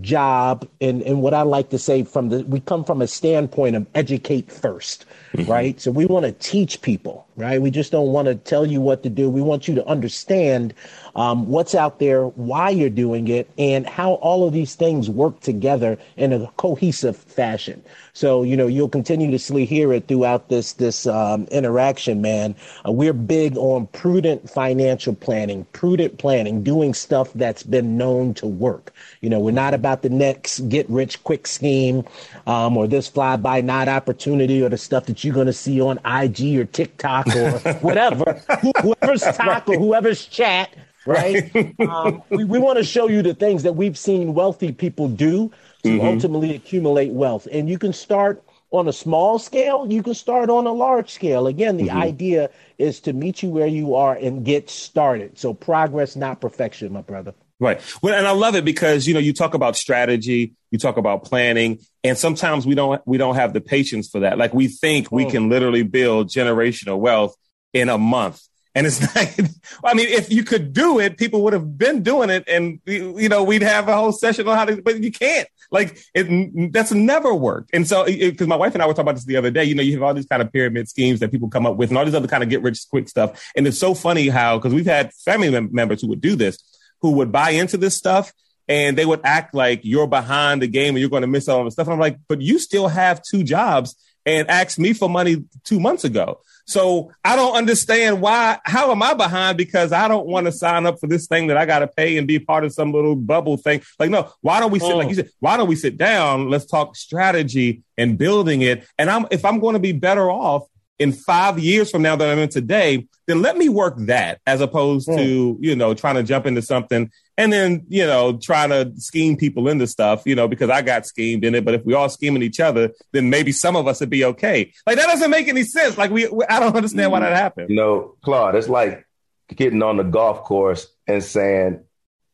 job and, and what I like to say from the we come from a standpoint of educate 1st mm-hmm. right? So we want to teach people, right? We just don't want to tell you what to do. We want you to understand um, what's out there, why you're doing it, and how all of these things work together in a cohesive fashion. So you know you'll continue continuously hear it throughout this this um, interaction, man. Uh, we're big on prudent financial planning, prudent planning, doing stuff that's been known to work. You know, we're not about the next get rich quick scheme um, or this fly by night opportunity or the stuff that you're going to see on IG or TikTok or whatever, whoever's talk or whoever's chat right? um, we, we want to show you the things that we've seen wealthy people do to mm-hmm. ultimately accumulate wealth. And you can start on a small scale, you can start on a large scale. Again, the mm-hmm. idea is to meet you where you are and get started. So progress, not perfection, my brother. Right. Well, and I love it because you know you talk about strategy, you talk about planning, and sometimes we don't we don't have the patience for that. Like we think we mm. can literally build generational wealth in a month and it's not, I mean, if you could do it, people would have been doing it and, you know, we'd have a whole session on how to, but you can't. Like, it, that's never worked. And so, because my wife and I were talking about this the other day, you know, you have all these kind of pyramid schemes that people come up with and all these other kind of get rich quick stuff. And it's so funny how, because we've had family mem- members who would do this, who would buy into this stuff and they would act like you're behind the game and you're going to miss all the stuff. And I'm like, but you still have two jobs and asked me for money two months ago. So I don't understand why. How am I behind? Because I don't want to sign up for this thing that I got to pay and be part of some little bubble thing. Like, no, why don't we sit? Oh. Like you said, why don't we sit down? Let's talk strategy and building it. And I'm if I'm going to be better off in five years from now that I'm in today, then let me work that as opposed mm. to you know trying to jump into something and then you know trying to scheme people into stuff you know because i got schemed in it. But if we all scheming each other then maybe some of us would be okay. Like that doesn't make any sense. Like we, we i don't understand why that happened. You know claude it's like getting on the golf course and saying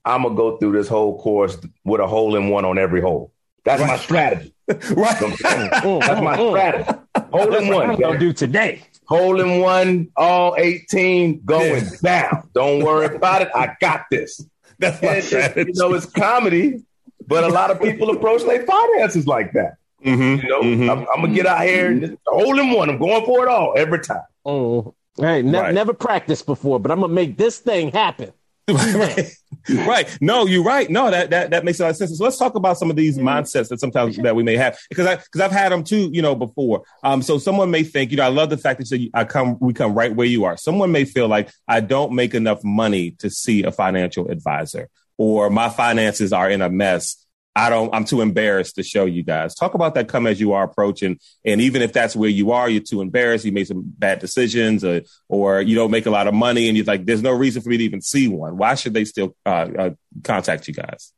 i'm gonna go through this whole course with a hole in one on every hole. That's right. Mm, mm, my mm. strategy. Right. That's my strategy hole in one gonna do today hole in one all 18 going down don't worry about it i got this that's my strategy. You know, it's comedy, but a lot of people approach their finances like that. Mm-hmm, you know, mm-hmm. I'm, I'm, gonna get out here and hole in one. I'm going for it all every time. Oh, hey, ne- right. never practiced before, but I'm gonna make this thing happen. Right. right. No, you're right. No, that, that that makes a lot of sense. So let's talk about some of these mm-hmm. mindsets that sometimes that we may have because I because I've had them too, you know, before. Um, so someone may think, you know, I love the fact that you, I come we come right where you are. Someone may feel like I don't make enough money to see a financial advisor or my finances are in a mess I don't, I'm too embarrassed to show you guys. Talk about that come as you are approaching. And even if that's where you are, you're too embarrassed, you made some bad decisions or, or you don't make a lot of money and you're like, there's no reason for me to even see one. Why should they still uh, uh, contact you guys?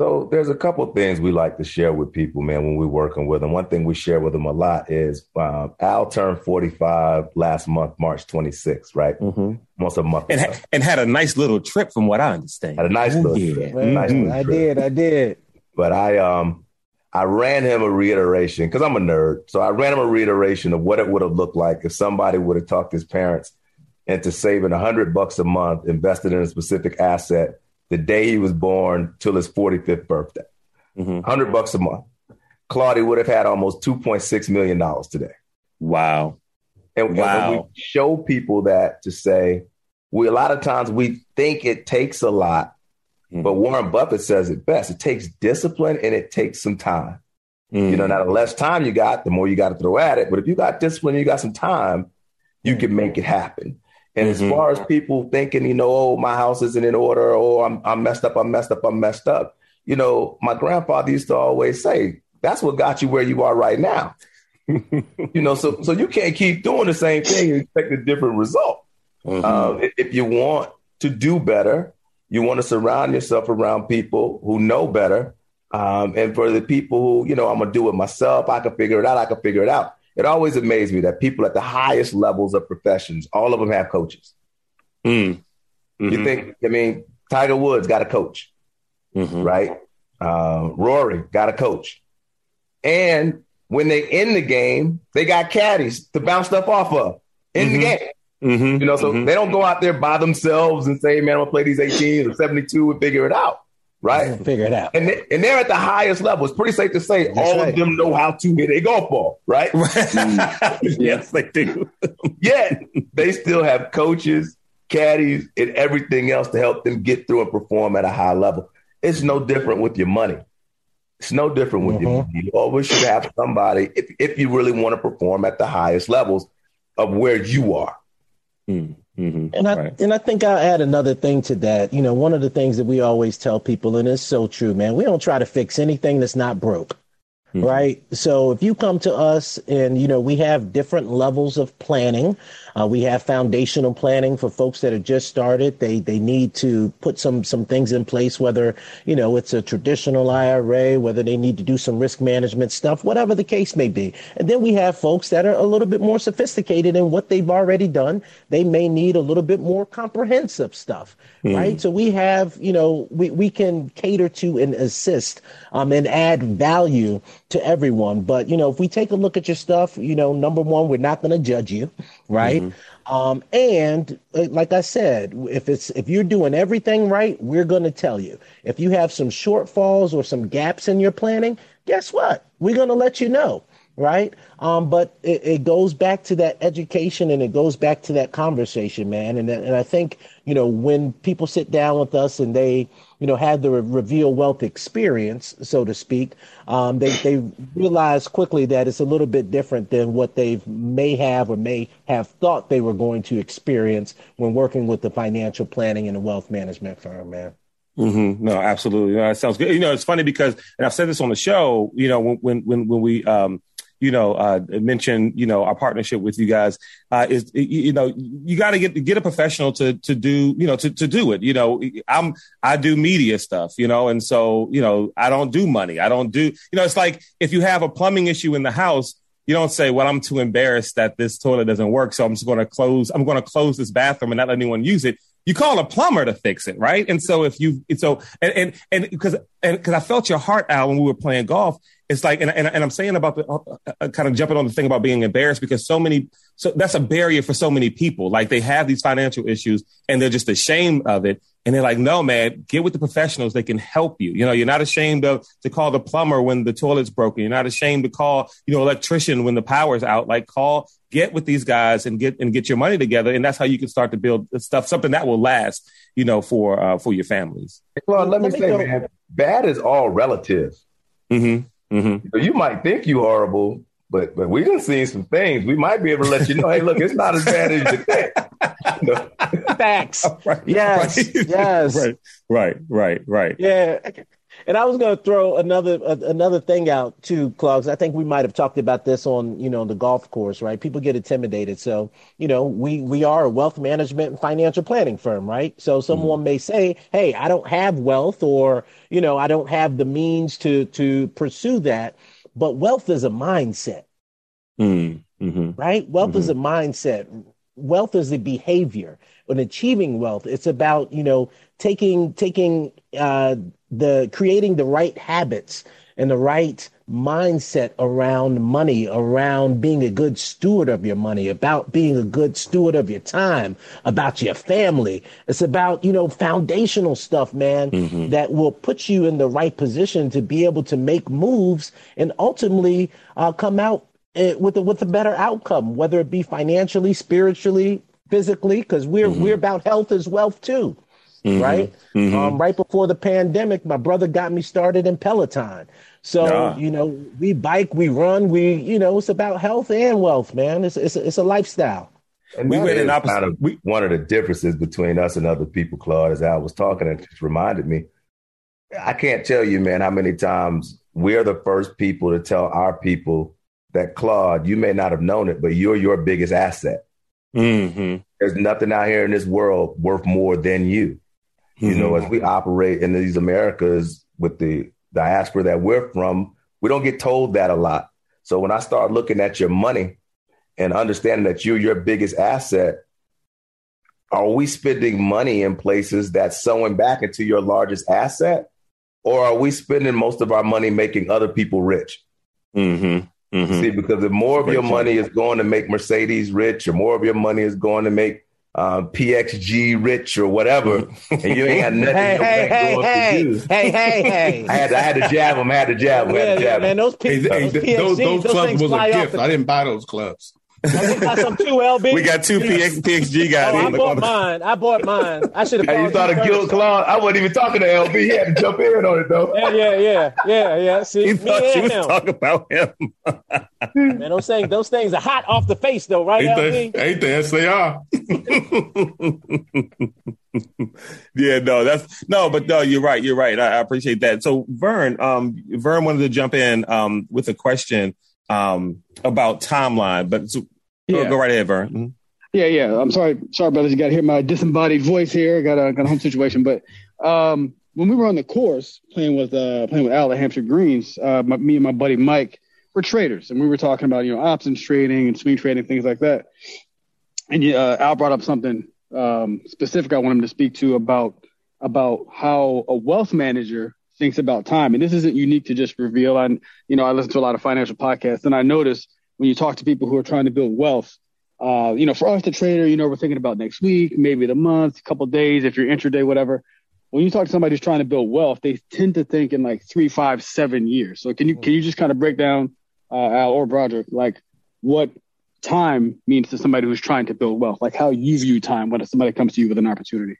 So there's a couple of things we like to share with people, man, when we're working with them. One thing we share with them a lot is um, Al turned 45 last month, March 26th, right? Mm-hmm. Almost a month. And, ha- and, had a nice little trip from what I understand. Had a nice oh, little yeah. trip. Nice mm-hmm. little trip. I did. I did. But I um I ran him a reiteration because I'm a nerd. So I ran him a reiteration of what it would have looked like if somebody would have talked his parents into saving a hundred bucks a month invested in a specific asset the day he was born till his 45th birthday. Mm-hmm. Hundred bucks a month. Claudia would have had almost $2.6 million today. Wow. And, wow. and we show people that to say, we a lot of times we think it takes a lot Mm-hmm. But Warren Buffett says it best. It takes discipline and it takes some time. Mm-hmm. You know, now the less time you got, the more you got to throw at it. But if you got discipline, you got some time, you can make it happen. And mm-hmm. as far as people thinking, you know, oh, my house isn't in order, or oh, I'm, I'm messed up, I'm messed up, I'm messed up. you know, my grandfather used to always say, that's what got you where you are right now. you know, so so you can't keep doing the same thing and expect a different result. Mm-hmm. Um, if, if you want to do better, you want to surround yourself around people who know better. Um, and for the people who, you know, I'm gonna do it myself, I can figure it out, I can figure it out. It always amazed me that people at the highest levels of professions, all of them have coaches. Mm. Mm-hmm. You think, I mean, Tiger Woods got a coach, mm-hmm. right? Uh, Rory got a coach. And when they end the game, they got caddies to bounce stuff off of in mm-hmm. the game. Mm-hmm. You know, so mm-hmm. they don't go out there by themselves and say, "Man, I'm gonna play these 18 or 72 and figure it out." Right? Figure it out. And, they, and they're at the highest level. It's pretty safe to say That's all right. of them know how to hit a golf ball, right? yes, they do. Yet they still have coaches, caddies, and everything else to help them get through and perform at a high level. It's no different with your money. It's no different with mm-hmm. your money. You always should have somebody if, if you really want to perform at the highest levels of where you are. Mm-hmm. And I right. and I think I'll add another thing to that. You know, one of the things that we always tell people, and it's so true, man. We don't try to fix anything that's not broke. Mm-hmm. Right. So if you come to us and, you know, we have different levels of planning. Uh, we have foundational planning for folks that have just started. They they need to put some some things in place, whether you know it's a traditional IRA, whether they need to do some risk management stuff, whatever the case may be. And then we have folks that are a little bit more sophisticated in what they've already done. They may need a little bit more comprehensive stuff, mm. right? So we have you know we we can cater to and assist um, and add value to everyone. But you know if we take a look at your stuff, you know number one, we're not going to judge you, right? Mm-hmm. Um, and uh, like I said, if it's if you're doing everything right, we're going to tell you. If you have some shortfalls or some gaps in your planning, guess what? We're going to let you know right? Um, but it, it, goes back to that education and it goes back to that conversation, man. And and I think you know when people sit down with us and they you know have the reveal wealth experience, so to speak, um, they they realize quickly that it's a little bit different than what they may have or may have thought they were going to experience when working with the financial planning and the wealth management firm, man. Mm-hmm. No, absolutely. No, that sounds good. You know, it's funny because, and I've said this on the show. You know, when when when we um, you know, uh, mention, you know, our partnership with you guys, uh, is, you know, you got to get, get a professional to, to do, you know, to, to do it. You know, I'm, I do media stuff, you know, and so, you know, I don't do money. I don't do, you know, it's like if you have a plumbing issue in the house, you don't say, well, I'm too embarrassed that this toilet doesn't work. So I'm just going to close, I'm going to close this bathroom and not let anyone use it you call a plumber to fix it, right? And so if you, so and and and because and because I felt your heart out when we were playing golf, it's like, and, and, and I'm saying about the uh, uh, kind of jumping on the thing about being embarrassed because so many, so that's a barrier for so many people. Like they have these financial issues and they're just ashamed of it. And they're like, no, man, get with the professionals. They can help you. You know, you're not ashamed of to call the plumber when the toilet's broken. You're not ashamed to call, you know, electrician when the power's out. Like call, get with these guys and get, and get your money together. And that's how you can start to build stuff, something that will last, you know, for, uh, for your families. Well, let me say, man, bad is all relative. Mm-hmm. Mm-hmm. So you might think you horrible, but but we done seen some things. We might be able to let you know, hey, look, it's not as bad as you think. Facts. right, yes. Right. Yes. Right. Right. Right. Right. Yeah. And I was going to throw another uh, another thing out too, Claude. I think we might have talked about this on you know the golf course, right? People get intimidated, so you know we we are a wealth management and financial planning firm, right? So someone mm. may say, "Hey, I don't have wealth," or you know, "I don't have the means to to pursue that." But wealth is a mindset, mm. mm-hmm. right? Wealth mm-hmm. is a mindset. Wealth is a behavior. When achieving wealth, it's about you know taking taking uh, the creating the right habits and the right mindset around money, around being a good steward of your money, about being a good steward of your time, about your family. It's about, you know, foundational stuff, man, mm-hmm. that will put you in the right position to be able to make moves and ultimately uh, come out uh, with a, with a better outcome, whether it be financially, spiritually, physically, because we're, mm-hmm. we're about health as wealth too. Mm-hmm. right? Mm-hmm. Um, right before the pandemic, my brother got me started in Peloton. So yeah. you know, we bike, we run, we you know, it's about health and wealth, man. It's it's a, it's a lifestyle. And we went in opposite. Kind of we, one of the differences between us and other people, Claude, as I was talking, it just reminded me. I can't tell you, man, how many times we're the first people to tell our people that Claude, you may not have known it, but you're your biggest asset. Mm-hmm. There's nothing out here in this world worth more than you. You know, as we operate in these Americas with the diaspora that we're from, we don't get told that a lot. So when I start looking at your money and understanding that you're your biggest asset, are we spending money in places that's sewing back into your largest asset? Or are we spending most of our money making other people rich? Mm-hmm. Mm-hmm. See, because if more of your money is going to make Mercedes rich, or more of your money is going to make um, PXG rich, or whatever, and you ain't got nothing Hey, in hey, hey, going hey, for you. hey, hey, hey. I had to, I had to jab him. I had to jab him. Yeah, had to yeah, jab man, those, P- Hey, hey, those, PXGs, those, those clubs was a gift. the- I didn't buy those clubs. We got some too, LB. We got two PX, PXG guys. Oh, I bought mine. I bought mine. I should have. Hey, you thought of Gil Claude? I wasn't even talking to LB. He had to jump in on it though. Yeah, yeah, yeah, yeah, yeah. See, He thought you was him. talking about him. Man, those things, those things are hot off the face, though, right, Ain't LB? they, ain't they? Yes, they are. yeah, no, that's no, but no, you're right. You're right. I, I appreciate that. So Vern, um, Vern wanted to jump in um with a question um about timeline, but so, go, Yeah. go right ahead, Vern. Mhm. Yeah, yeah. I'm sorry, sorry, brothers. You got to hear my disembodied voice here. I got a got a home situation, but um, when we were on the course playing with uh, playing with Al at Hampshire Greens, uh, my, me and my buddy Mike were traders, and we were talking about you know options trading and swing trading things like that. And uh, Al brought up something um, specific I want him to speak to about about how a wealth manager thinks about time, and this isn't unique to just reveal. I you know I listen to a lot of financial podcasts, and I notice when you talk to people who are trying to build wealth uh, you know, for us, the trader, you know, we're thinking about next week, maybe the month, a couple days, if you're intraday, whatever. When you talk to somebody who's trying to build wealth, they tend to think in like three, five, seven years. So can you can you just kind of break down, uh, Al or Broderick, like what time means to somebody who's trying to build wealth, like how you view time when somebody comes to you with an opportunity?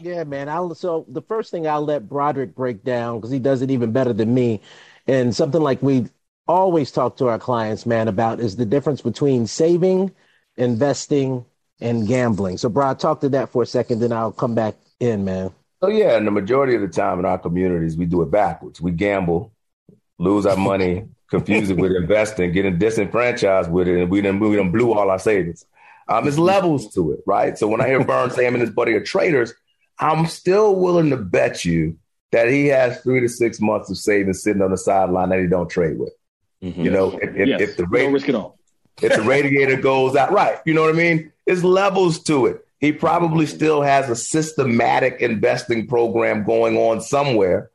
Yeah, man. I'll so the first thing I'll let Broderick break down because he does it even better than me, and something like we always talk to our clients, man, about is the difference between saving, investing, and gambling. So, Brod, talk to that for a second, then I'll come back in, man. Oh yeah, and the majority of the time in our communities, we do it backwards. We gamble, lose our money, confuse it with investing, getting disenfranchised with it, and we done, we done blew all our savings. Um, there's levels to it, right? So when I hear Vern's say him and his buddy are traders, I'm still willing to bet you that he has three to six months of savings sitting on the sideline that he don't trade with. Mm-hmm. You know, if, if, yes, if the no risk at all. if the radiator goes out, right? You know what I mean? It's levels to it. He probably still has a systematic investing program going on somewhere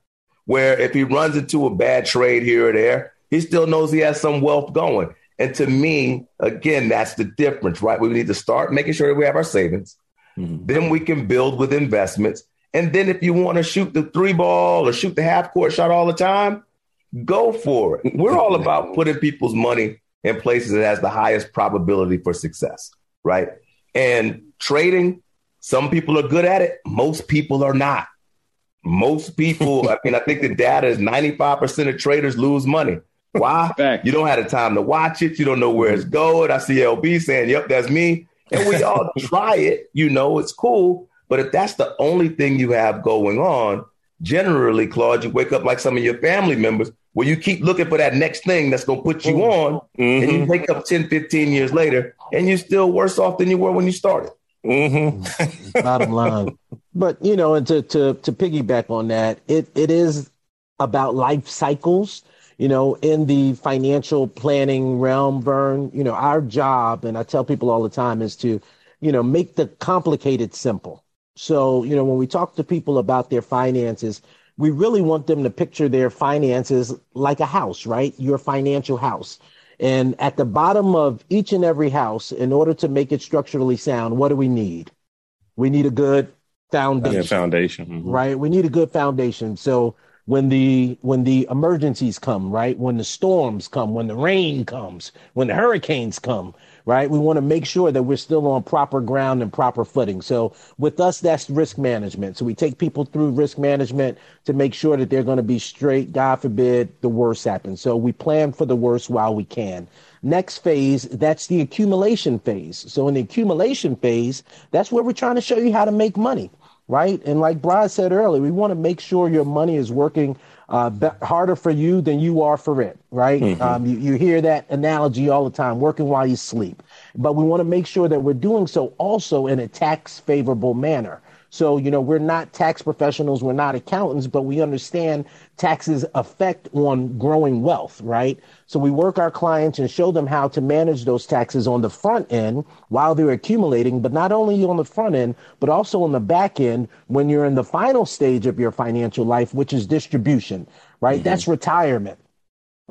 where if he runs into a bad trade here or there, he still knows he has some wealth going. And to me, again, that's the difference, right? We need to start making sure that we have our savings. Mm-hmm. Then we can build with investments. And then if you want to shoot the three ball or shoot the half court shot all the time, go for it. We're all about putting people's money in places that has the highest probability for success, right? And trading, some people are good at it, most people are not. Most people, I mean, I think the data is 95% of traders lose money. Why? Fact. You don't have the time to watch it. You don't know where it's going. I see LB saying, Yep, that's me. And we all try it. You know, it's cool. But if that's the only thing you have going on, generally, Claude, you wake up like some of your family members where you keep looking for that next thing that's going to put you mm-hmm. on. And you mm-hmm. wake up 10, 15 years later and you're still worse off than you were when you started. Mm-hmm. mm-hmm. bottom line. But you know, and to to to piggyback on that, it it is about life cycles. You know, in the financial planning realm, Vern, you know, our job, and I tell people all the time, is to, you know, make the complicated simple. So, you know, when we talk to people about their finances, we really want them to picture their finances like a house, right? Your financial house. And at the bottom of each and every house, in order to make it structurally sound, what do we need? We need a good foundation Yeah, foundation. Mhm. right we need a good foundation so when the when the emergencies come right? When the storms come when the rain comes when the hurricanes come right? We want to make sure that we're still on proper ground and proper footing. So with us that's risk management. So we take people through risk management to make sure that they're going to be straight god forbid the worst happens. So we plan for the worst while we can. Next phase, that's the accumulation phase. So in the accumulation phase, that's where we're trying to show you how to make money right? And like Brad said earlier, we want to make sure your money is working uh, be- harder for you than you are for it, right? Mm-hmm. Um, you, you hear that analogy all the time, working while you sleep. But we want to make sure that we're doing so also in a tax favorable manner. So, you know, we're not tax professionals, we're not accountants, but we understand taxes effect on growing wealth, right? So we work our clients and show them how to manage those taxes on the front end while they're accumulating, but not only on the front end, but also on the back end when you're in the final stage of your financial life, which is distribution, right? Mm-hmm. That's retirement.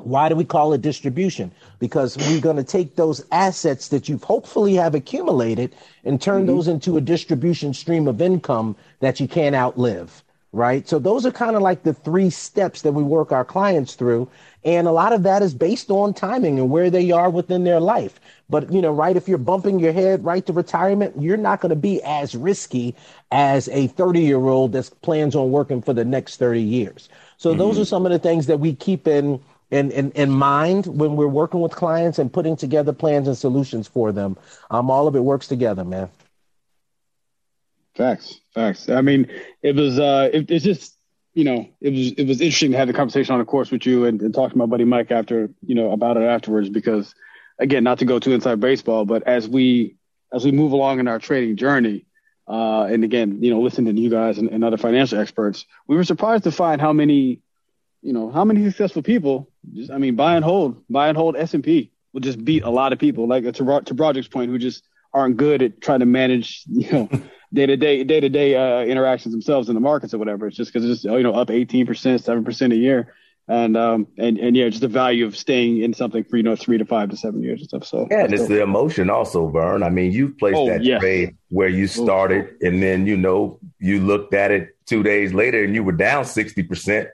Why do we call it distribution? Because we're going to take those assets that you've hopefully have accumulated and turn mm-hmm. those into a distribution stream of income that you can't outlive. Right. So those are kind of like the three steps that we work our clients through. And a lot of that is based on timing and where they are within their life. But, you know, right, if you're bumping your head right to retirement, you're not going to be as risky as a 30 year old that plans on working for the next 30 years. So mm-hmm. those are some of the things that we keep in in, in, in mind when we're working with clients and putting together plans and solutions for them. Um, all of it works together, man. Facts, facts. I mean, it was, uh, it, it's just, you know, it was, it was interesting to have the conversation on the course with you and, and talk to my buddy Mike after, you know, about it afterwards, because again, not to go too inside baseball, but as we, as we move along in our trading journey, uh, and again, you know, listening to you guys and, and other financial experts, we were surprised to find how many you know, how many successful people? Just, I mean, buy and hold, buy and hold S and P will just beat a lot of people. Like to to Broderick's point, who just aren't good at trying to manage, you know, day to day day to day interactions themselves in the markets or whatever. It's just because it's just you know up eighteen percent, seven percent a year, and um and and yeah, just the value of staying in something for you know three to five to seven years and stuff. So yeah, and it's the emotion also, Vern. I mean, you placed oh, that yes. trade where you started, oh. and then you know you looked at it two days later and you were down sixty percent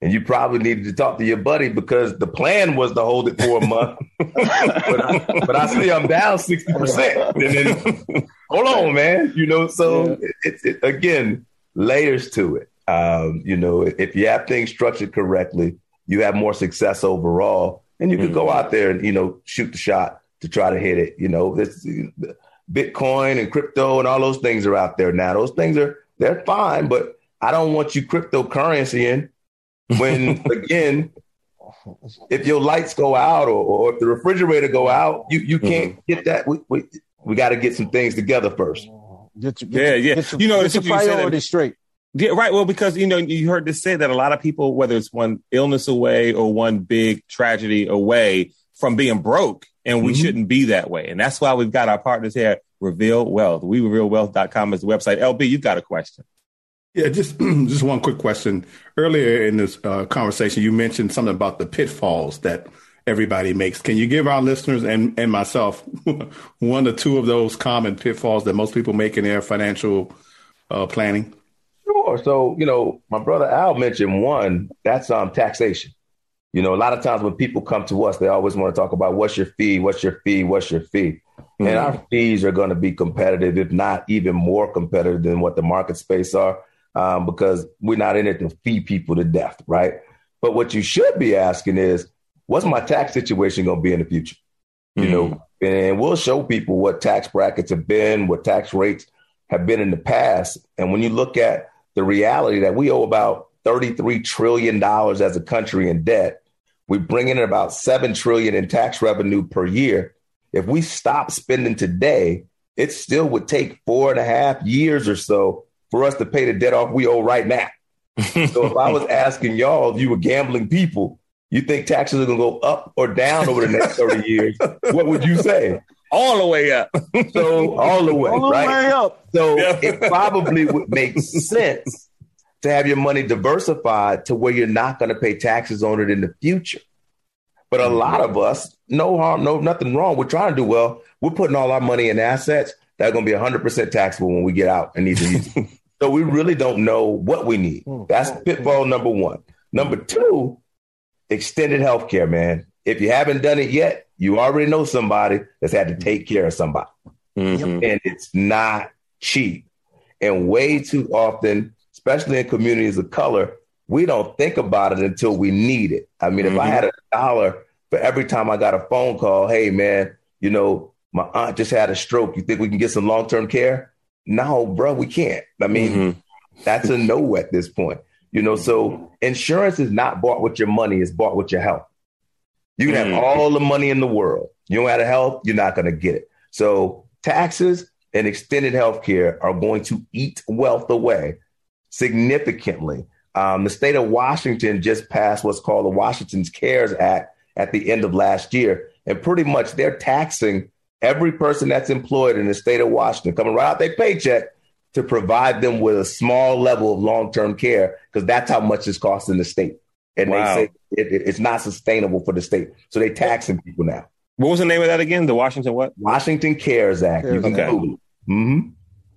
and you probably needed to talk to your buddy because the plan was to hold it for a month. but, I, but, I, see I'm down 60%. And then, hold on, man. You know, so yeah. it's it, it, again, layers to it. Um, you know, if you have things structured correctly, you have more success overall. And you can mm-hmm. go out there and, you know, shoot the shot to try to hit it. You know, this, Bitcoin and crypto and all those things are out there now. Those things are, they're fine, but I don't want you cryptocurrency in when again, if your lights go out or, or if the refrigerator go out, you, you can't mm-hmm. get that. We, we, we got to get some things together first. Get your, get yeah, yeah. Your, you know, it's your priority straight. Yeah, right. Well, because you know, you heard this say that a lot of people, whether it's one illness away or one big tragedy away from being broke, and we mm-hmm. shouldn't be that way. And that's why we've got our partners here, Reveal Wealth. We revealwealth.com is the website. LB, you've got a question. Yeah, just just one quick question. Earlier in this uh, conversation, you mentioned something about the pitfalls that everybody makes. Can you give our listeners and, and myself one or two of those common pitfalls that most people make in their financial uh, planning? Sure. So, you know, my brother Al mentioned one. That's um, taxation. You know, a lot of times when people come to us, they always want to talk about what's your fee, what's your fee, what's your fee. Mm-hmm. And our fees are going to be competitive, if not even more competitive than what the market space are um, because we're not in it to feed people to death, right? But what you should be asking is, what's my tax situation going to be in the future? You mm. know, and we'll show people what tax brackets have been, what tax rates have been in the past. And when you look at the reality that we owe about $33 trillion as a country in debt, we bring in about 7 trillion in tax revenue per year. If we stop spending today, it still would take four and a half years or so for us to pay the debt off we owe right now. so if I was asking y'all if you were gambling people, you think taxes are going to go up or down over the next 30 years, what would you say? All the way up. so all the way, all right? The way up. So yeah. it probably would make sense to have your money diversified to where you're not going to pay taxes on it in the future. But a mm-hmm. lot of us, no harm, no nothing wrong. We're trying to do well. We're putting all our money in assets that are going to be 100% taxable when we get out and need to use it. So we really don't know what we need. Hmm. That's pitfall number one. Number two, extended health care, man. If you haven't done it yet, you already know somebody that's had to take care of somebody. Mm-hmm. And it's not cheap. And way too often, especially in communities of color, we don't think about it until we need it. I mean, mm-hmm. if I mm-hmm. had a dollar for every time I got a phone call, hey, man, you know, my aunt just had a stroke. You think we can get some long term care? No, bro, we can't. I mean, mm-hmm. That's a no at this point. You know, so insurance is not bought with your money, it's bought with your health. You can have mm. all the money in the world. You don't have a health, you're not going to get it. So taxes and extended health care are going to eat wealth away significantly. Um, the state of Washington just passed what's called the Washington's CARES Act at the end of last year. And pretty much they're taxing every person that's employed in the state of Washington, coming right out their paycheck to provide them with a small level of long term care because that's how much it's costing the state. And wow. they say it, it, it's not sustainable for the state. So they're taxing people now. What was the name of that again? The Washington what? Washington CARES Act. CARES you can okay. Google Mm-hmm.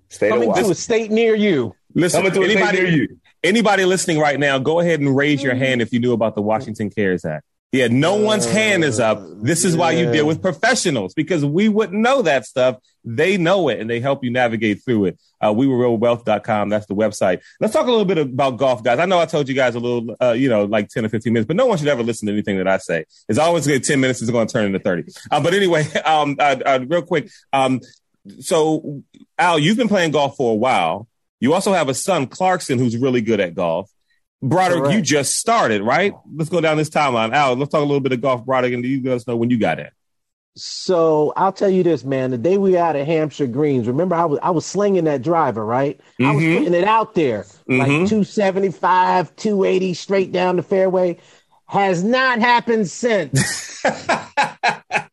State Coming to a state near you. Listen, Coming to anybody, a state near you. Anybody listening right now, go ahead and raise your hand if you knew about the Washington CARES Act. Yeah, no one's hand is up. This is why you deal with professionals because we wouldn't know that stuff. They know it and they help you navigate through it. Uh, we revealwealth.com. That's the website. Let's talk a little bit about golf, guys. I know I told you guys a little, uh, you know, like 10 or 15 minutes, but no one should ever listen to anything that I say. It's always good. 10 minutes is going to turn into 30. Uh, but anyway, um, uh, uh, real quick. Um, so Al, you've been playing golf for a while. You also have a son, Clarkson, who's really good at golf. Broderick, Correct. you just started, right? Let's go down this timeline. Al, let's talk a little bit of golf, Broderick, and you let us know when you got in. So I'll tell you this, man. The day we out at Hampshire Greens, remember I was I was slinging that driver, right? Mm-hmm. I was mm-hmm. putting it out there, mm-hmm. like 275, 280 straight down the fairway. Has not happened since. I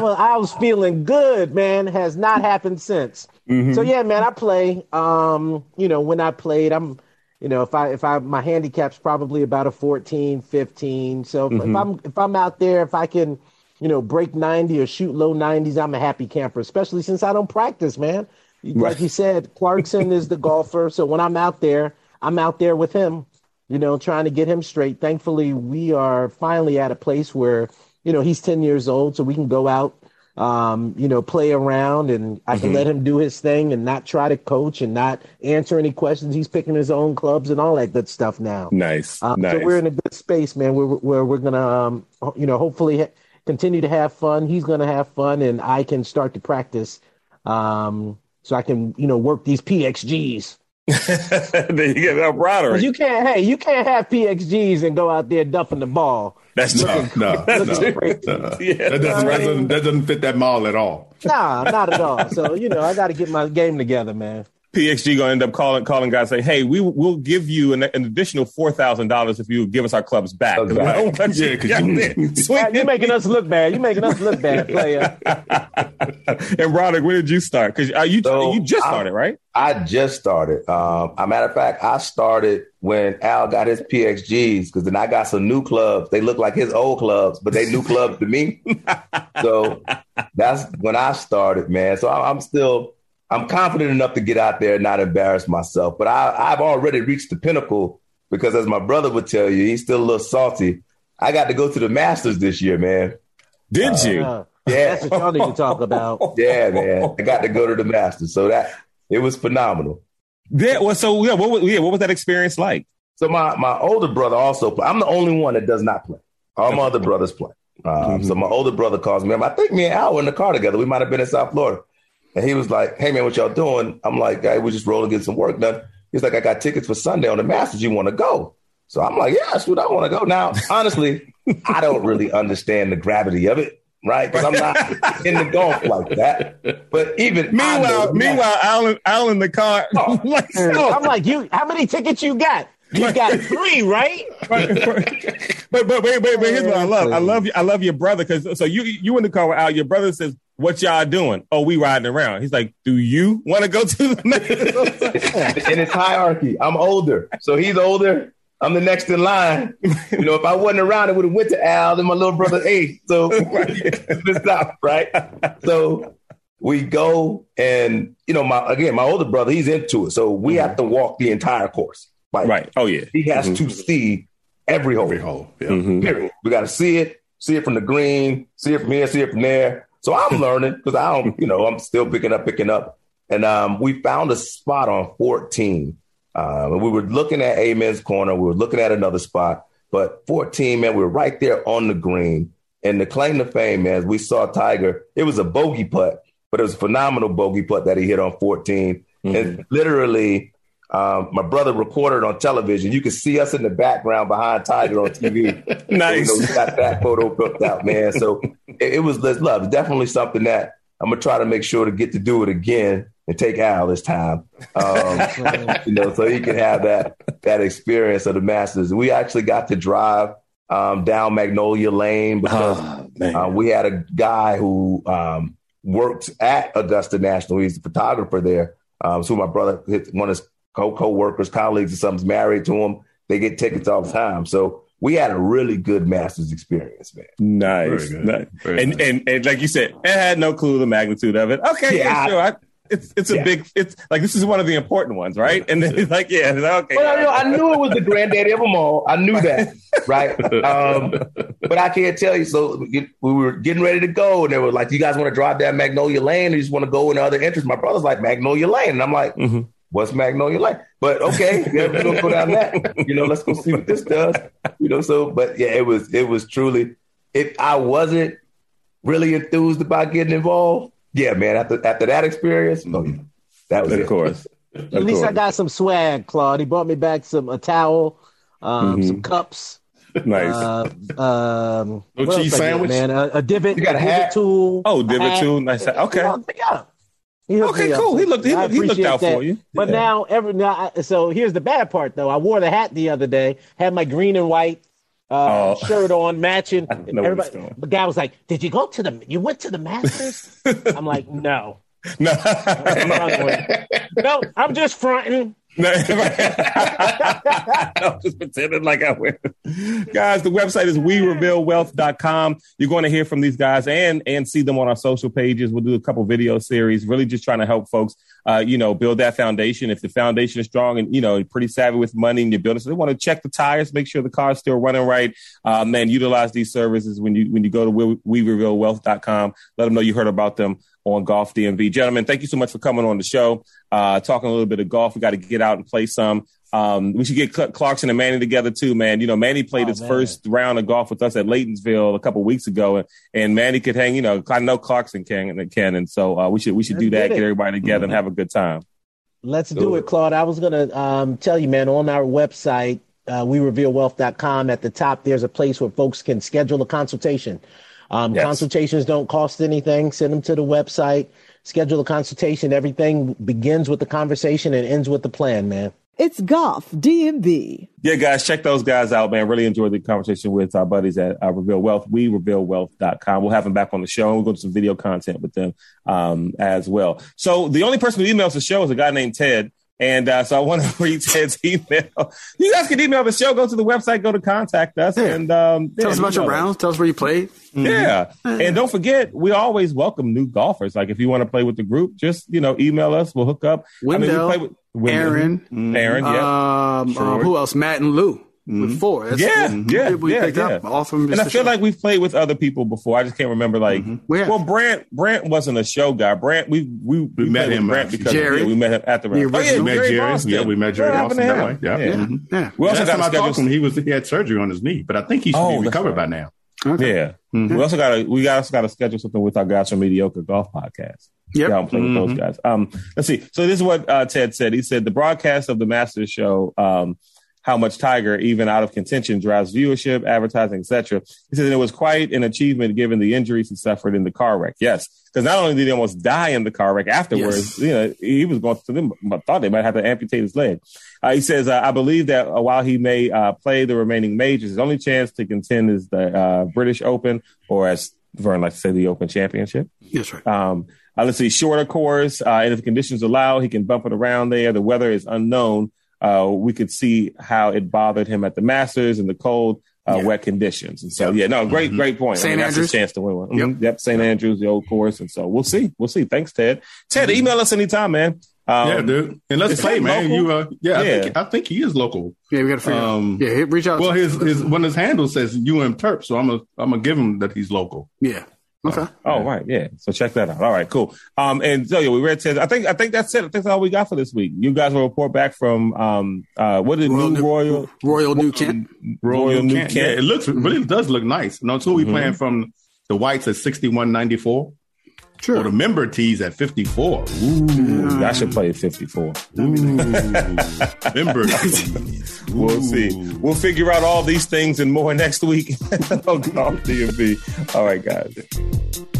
was I was feeling good, man. Has not happened since. Mm-hmm. So yeah, man, I play. Um, you know, when I played, I'm you know, if I if I my handicap's probably about a 14, 15. So if, mm-hmm. if I'm if I'm out there, if I can, you know, break 90 or shoot low 90s, I'm a happy camper, especially since I don't practice, man. Right. Like you said, Clarkson is the golfer. So when I'm out there, I'm out there with him, you know, trying to get him straight. Thankfully, we are finally at a place where, you know, he's 10 years old, so we can go out um, you know, play around and I can mm-hmm. let him do his thing and not try to coach and not answer any questions. He's picking his own clubs and all that good stuff now. Nice. Um, nice. So we're in a good space, man, where, where we're going to, um, you know, hopefully ha- continue to have fun. He's going to have fun and I can start to practice. Um, so I can, you know, work these PXGs. then you get that Broderick. You can't, hey, you can't have PXGs and go out there duffing the ball. That's no, no, no, no. Yeah, that, doesn't, that, doesn't, that doesn't fit that mall at all. Nah, not at all. So you know, I got to get my game together, man. PXG going to end up calling calling guys say, "Hey, we will give you an, an additional four thousand dollars if you give us our clubs back." Right. yeah, because you, are making us look bad. You're making us look bad, player. and Broderick, when did you start? Because uh, you so you just started, I, right? I just started. Um, a matter of fact, I started when Al got his PXGs because then I got some new clubs. They look like his old clubs, but they new clubs to me. so that's when I started, man. So I'm still I'm confident enough to get out there and not embarrass myself. But I, have already reached the pinnacle because, as my brother would tell you, he's still a little salty. I got to go to the Masters this year, man. Did uh, you? Uh, yeah, that's what y'all need to talk about. yeah, man, I got to go to the Masters, so that it was phenomenal. Yeah, well, so yeah, what was, yeah, what was that experience like? So my my older brother also play. I'm the only one that does not play. All my other brothers play. Um, mm-hmm. So my older brother calls me. I think me and Al were in the car together. We might have been in South Florida. And he was like, "Hey man, what y'all doing?" I'm like, "Guy, we just rolling, getting some work done." He's like, "I got tickets for Sunday on the Masters. You want to go?" So I'm like, "Yeah, dude, I want to go." Now, honestly, I don't really understand the gravity of it, right? Because I'm not in the golf like that. But even meanwhile, meanwhile, Alan, Alan the car. Oh, like, so. I'm like, you. How many tickets you got? You got three, right? but but but wait, wait, but here's what I love. I love you. I love your brother because so you you in the car with Al. Your brother says, "What y'all doing?" Oh, we riding around. He's like, "Do you want to go to the?" Next and it's hierarchy. I'm older, so he's older. I'm the next in line. You know, if I wasn't around, it would have went to Al and my little brother eight. So it's stop, right? So we go and you know, my again, my older brother, he's into it. So we mm-hmm. have to walk the entire course. Like, right. Oh yeah. He has mm-hmm. to see every hole. Every hole. Yeah. Mm-hmm. Period. We got to see it, see it from the green, see it from here, see it from there. So I'm learning because I don't, you know, I'm still picking up, picking up. And um, we found a spot on 14. Um, and we were looking at Amen's corner. We were looking at another spot, but 14, man, we were right there on the green. And the claim to fame, man, we saw Tiger. It was a bogey putt, but it was a phenomenal bogey putt that he hit on 14. Mm-hmm. And literally Um, my brother recorded on television. You can see us in the background behind Tiger on TV. nice. So, you know, we got that photo booked out, man. So it, it was let's love. Definitely something that I'm gonna try to make sure to get to do it again and take Al this time. Um, you know, so he can have that that experience of the Masters. We actually got to drive um, down Magnolia Lane because Oh, uh, we had a guy who um, worked at Augusta National. He's a photographer there. Um, so my brother, his- one of his co co-workers, colleagues, or something's married to him. They get tickets all the time. So we had a really good Masters experience, man. Nice. Very good. nice. And, nice. and and like you said, it had no clue the magnitude of it. Okay, yeah, Yeah. sure. I, it's it's a Yeah. big. It's like this is one of the important ones, right? And then he's like, yeah, it's like, okay. But I, knew, I knew it was the granddaddy of them all. I knew that, right? Um, but I can't tell you. So we we were getting ready to go, and they were like, "You guys want to drive down Magnolia Lane, or you just want to go in the other entrance?" My brother's like, "Magnolia Lane," and I'm like, Mhm. "What's Magnolia like? But okay, yeah, we're gonna go down that. You know, let's go see what this does. You know, so but yeah, it was it was truly. If I wasn't really enthused about getting involved, yeah, man. After after that experience, oh yeah, that was of it. course. At least I got some swag, Claude. He brought me back some a towel, um, Mhm. some cups. Nice. Uh, um, No what else cheese I get, sandwich? man. A, a divot, You got a divot hat? tool. oh, divot hat. too. Nice. Okay. Yeah, yeah. He Okay, cool. He looked. He looked, he looked out that. for you. But Yeah. now, every now, I- so here's the bad part, though. I wore the hat the other day, had my green and white uh, Oh. shirt on, matching. I know where it's going. the guy was like, "Did you go to the? You went to the Masters?" I'm like, "No, no. I'm no, I'm just fronting." No, just pretending like I win. Guys, the website is werevealwealth.com. You're going to hear from these guys and and see them on our social pages. We'll do a couple video series, really just trying to help folks, uh, you know, build that foundation. If the foundation is strong and, you know, pretty savvy with money and you're building, so they want to check the tires, make sure the car's still running right. Um, and utilize these services when you when you go to we. Let them know you heard about them on Golf DMV. Gentlemen, thank you so much for coming on the show, uh, talking a little bit of golf. We got to get out and play some. Um, we should get Clarkson and Manny together too, man. You know, Manny played Oh, his man. first round of golf with us at Laytonsville a couple weeks ago, and, and Manny could hang. You know, I know Clarkson can and can, and so uh, we should we should Let's do that, get get everybody together, and have a good time. Let's do it, Claude. I was gonna um, tell you, man, on our website, uh, werevealwealth.com, at the top, there's a place where folks can schedule a consultation. Um, Yes. Consultations don't cost anything. Send them to the website. Schedule a consultation. Everything begins with the conversation and ends with the plan, man. It's Golf DMV. Yeah, guys, check those guys out, man. Really enjoyed the conversation with our buddies at uh, Reveal Wealth. We revealwealth.com. We'll have them back on the show and we'll go to some video content with them um, as well. So the only person who emails the show is a guy named Ted. And uh, so I want to read Ted's email. You guys can email the show, go to the website, go to contact us, Yeah. and um, Tell yeah, us about your rounds. Tell us where you played. Yeah. And don't forget, we always welcome new golfers. Like if you want to play with the group, just, you know, email us. We'll hook up. Wendell, play with Wendell. Aaron, Aaron, yeah. Um, Sure. um, who else? Matt and Lou with four. That's Yeah, the yeah, we yeah, picked yeah. up. All from and I feel show. like we've played with other people before. I just can't remember. Like, Yeah. well, Brant Brant wasn't a show guy. Brant, we we, we, met him, Brant because Jerry. yeah, we met him at the The round. Oh, yeah. We met Jerry Jerry. Boston. Yeah, we met Jerry What happened Boston to that way. Yeah. Yeah. Mhm. yeah. We also got I to schedule. talked to him, he was he had surgery on his knee, but I think he should Oh, be recovered right. by now. Okay. Yeah, Mhm. we also got to we also got to schedule something with our guys from Mediocre Golf Podcast. Yeah, I'm playing with those guys. Um, let's see. So this is what uh, Ted said. He said the broadcast of the Masters show, um, how much Tiger, even out of contention, drives viewership, advertising, etc. He said it was quite an achievement given the injuries he suffered in the car wreck. Yes, because not only did he almost die in the car wreck afterwards, Yes. you know, he was going to them. Thought they might have to amputate his leg. Uh, he says, uh, I believe that uh, while he may uh, play the remaining majors, his only chance to contend is the uh, British Open, or as Vern likes to say, the Open Championship. Yes, right. Um, let's see, shorter course, uh, and if the conditions allow, he can bump it around there. The weather is unknown. Uh, we could see how it bothered him at the Masters in the cold, uh, Yeah. wet conditions. And so, yeah, no, great, great point. I St. mean, that's Andrews? chance to win one. Yep. Mhm. Yep, St. Andrews, the old course, and so we'll see, we'll see. Thanks, Ted. Ted, email us anytime, man. Um, yeah, dude. And let's is play, man. local? You, uh, yeah, I, think, I think he is local. Yeah, we got to figure Um, out. Yeah, reach out. Well, his his one of his handles says UM Terp, so I'm gonna I'm gonna give him that he's local. Yeah. Okay. Oh, right, yeah. So check that out. All right, cool. Um, and so yeah, we read Ted. I think I think that's it. I think that's all we got for this week. You guys will report back from um uh what is Royal New New- Royal Royal New Kent. Royal New Kent. Kent. Yeah, it looks really does look nice. No, so we Mhm. playing from the whites at sixty one ninety four. Sure. Or the member tees at 54. Ooh. I should play at 54. member tees. We'll see. We'll figure out all these things and more next week on Golf DMV. All right, guys.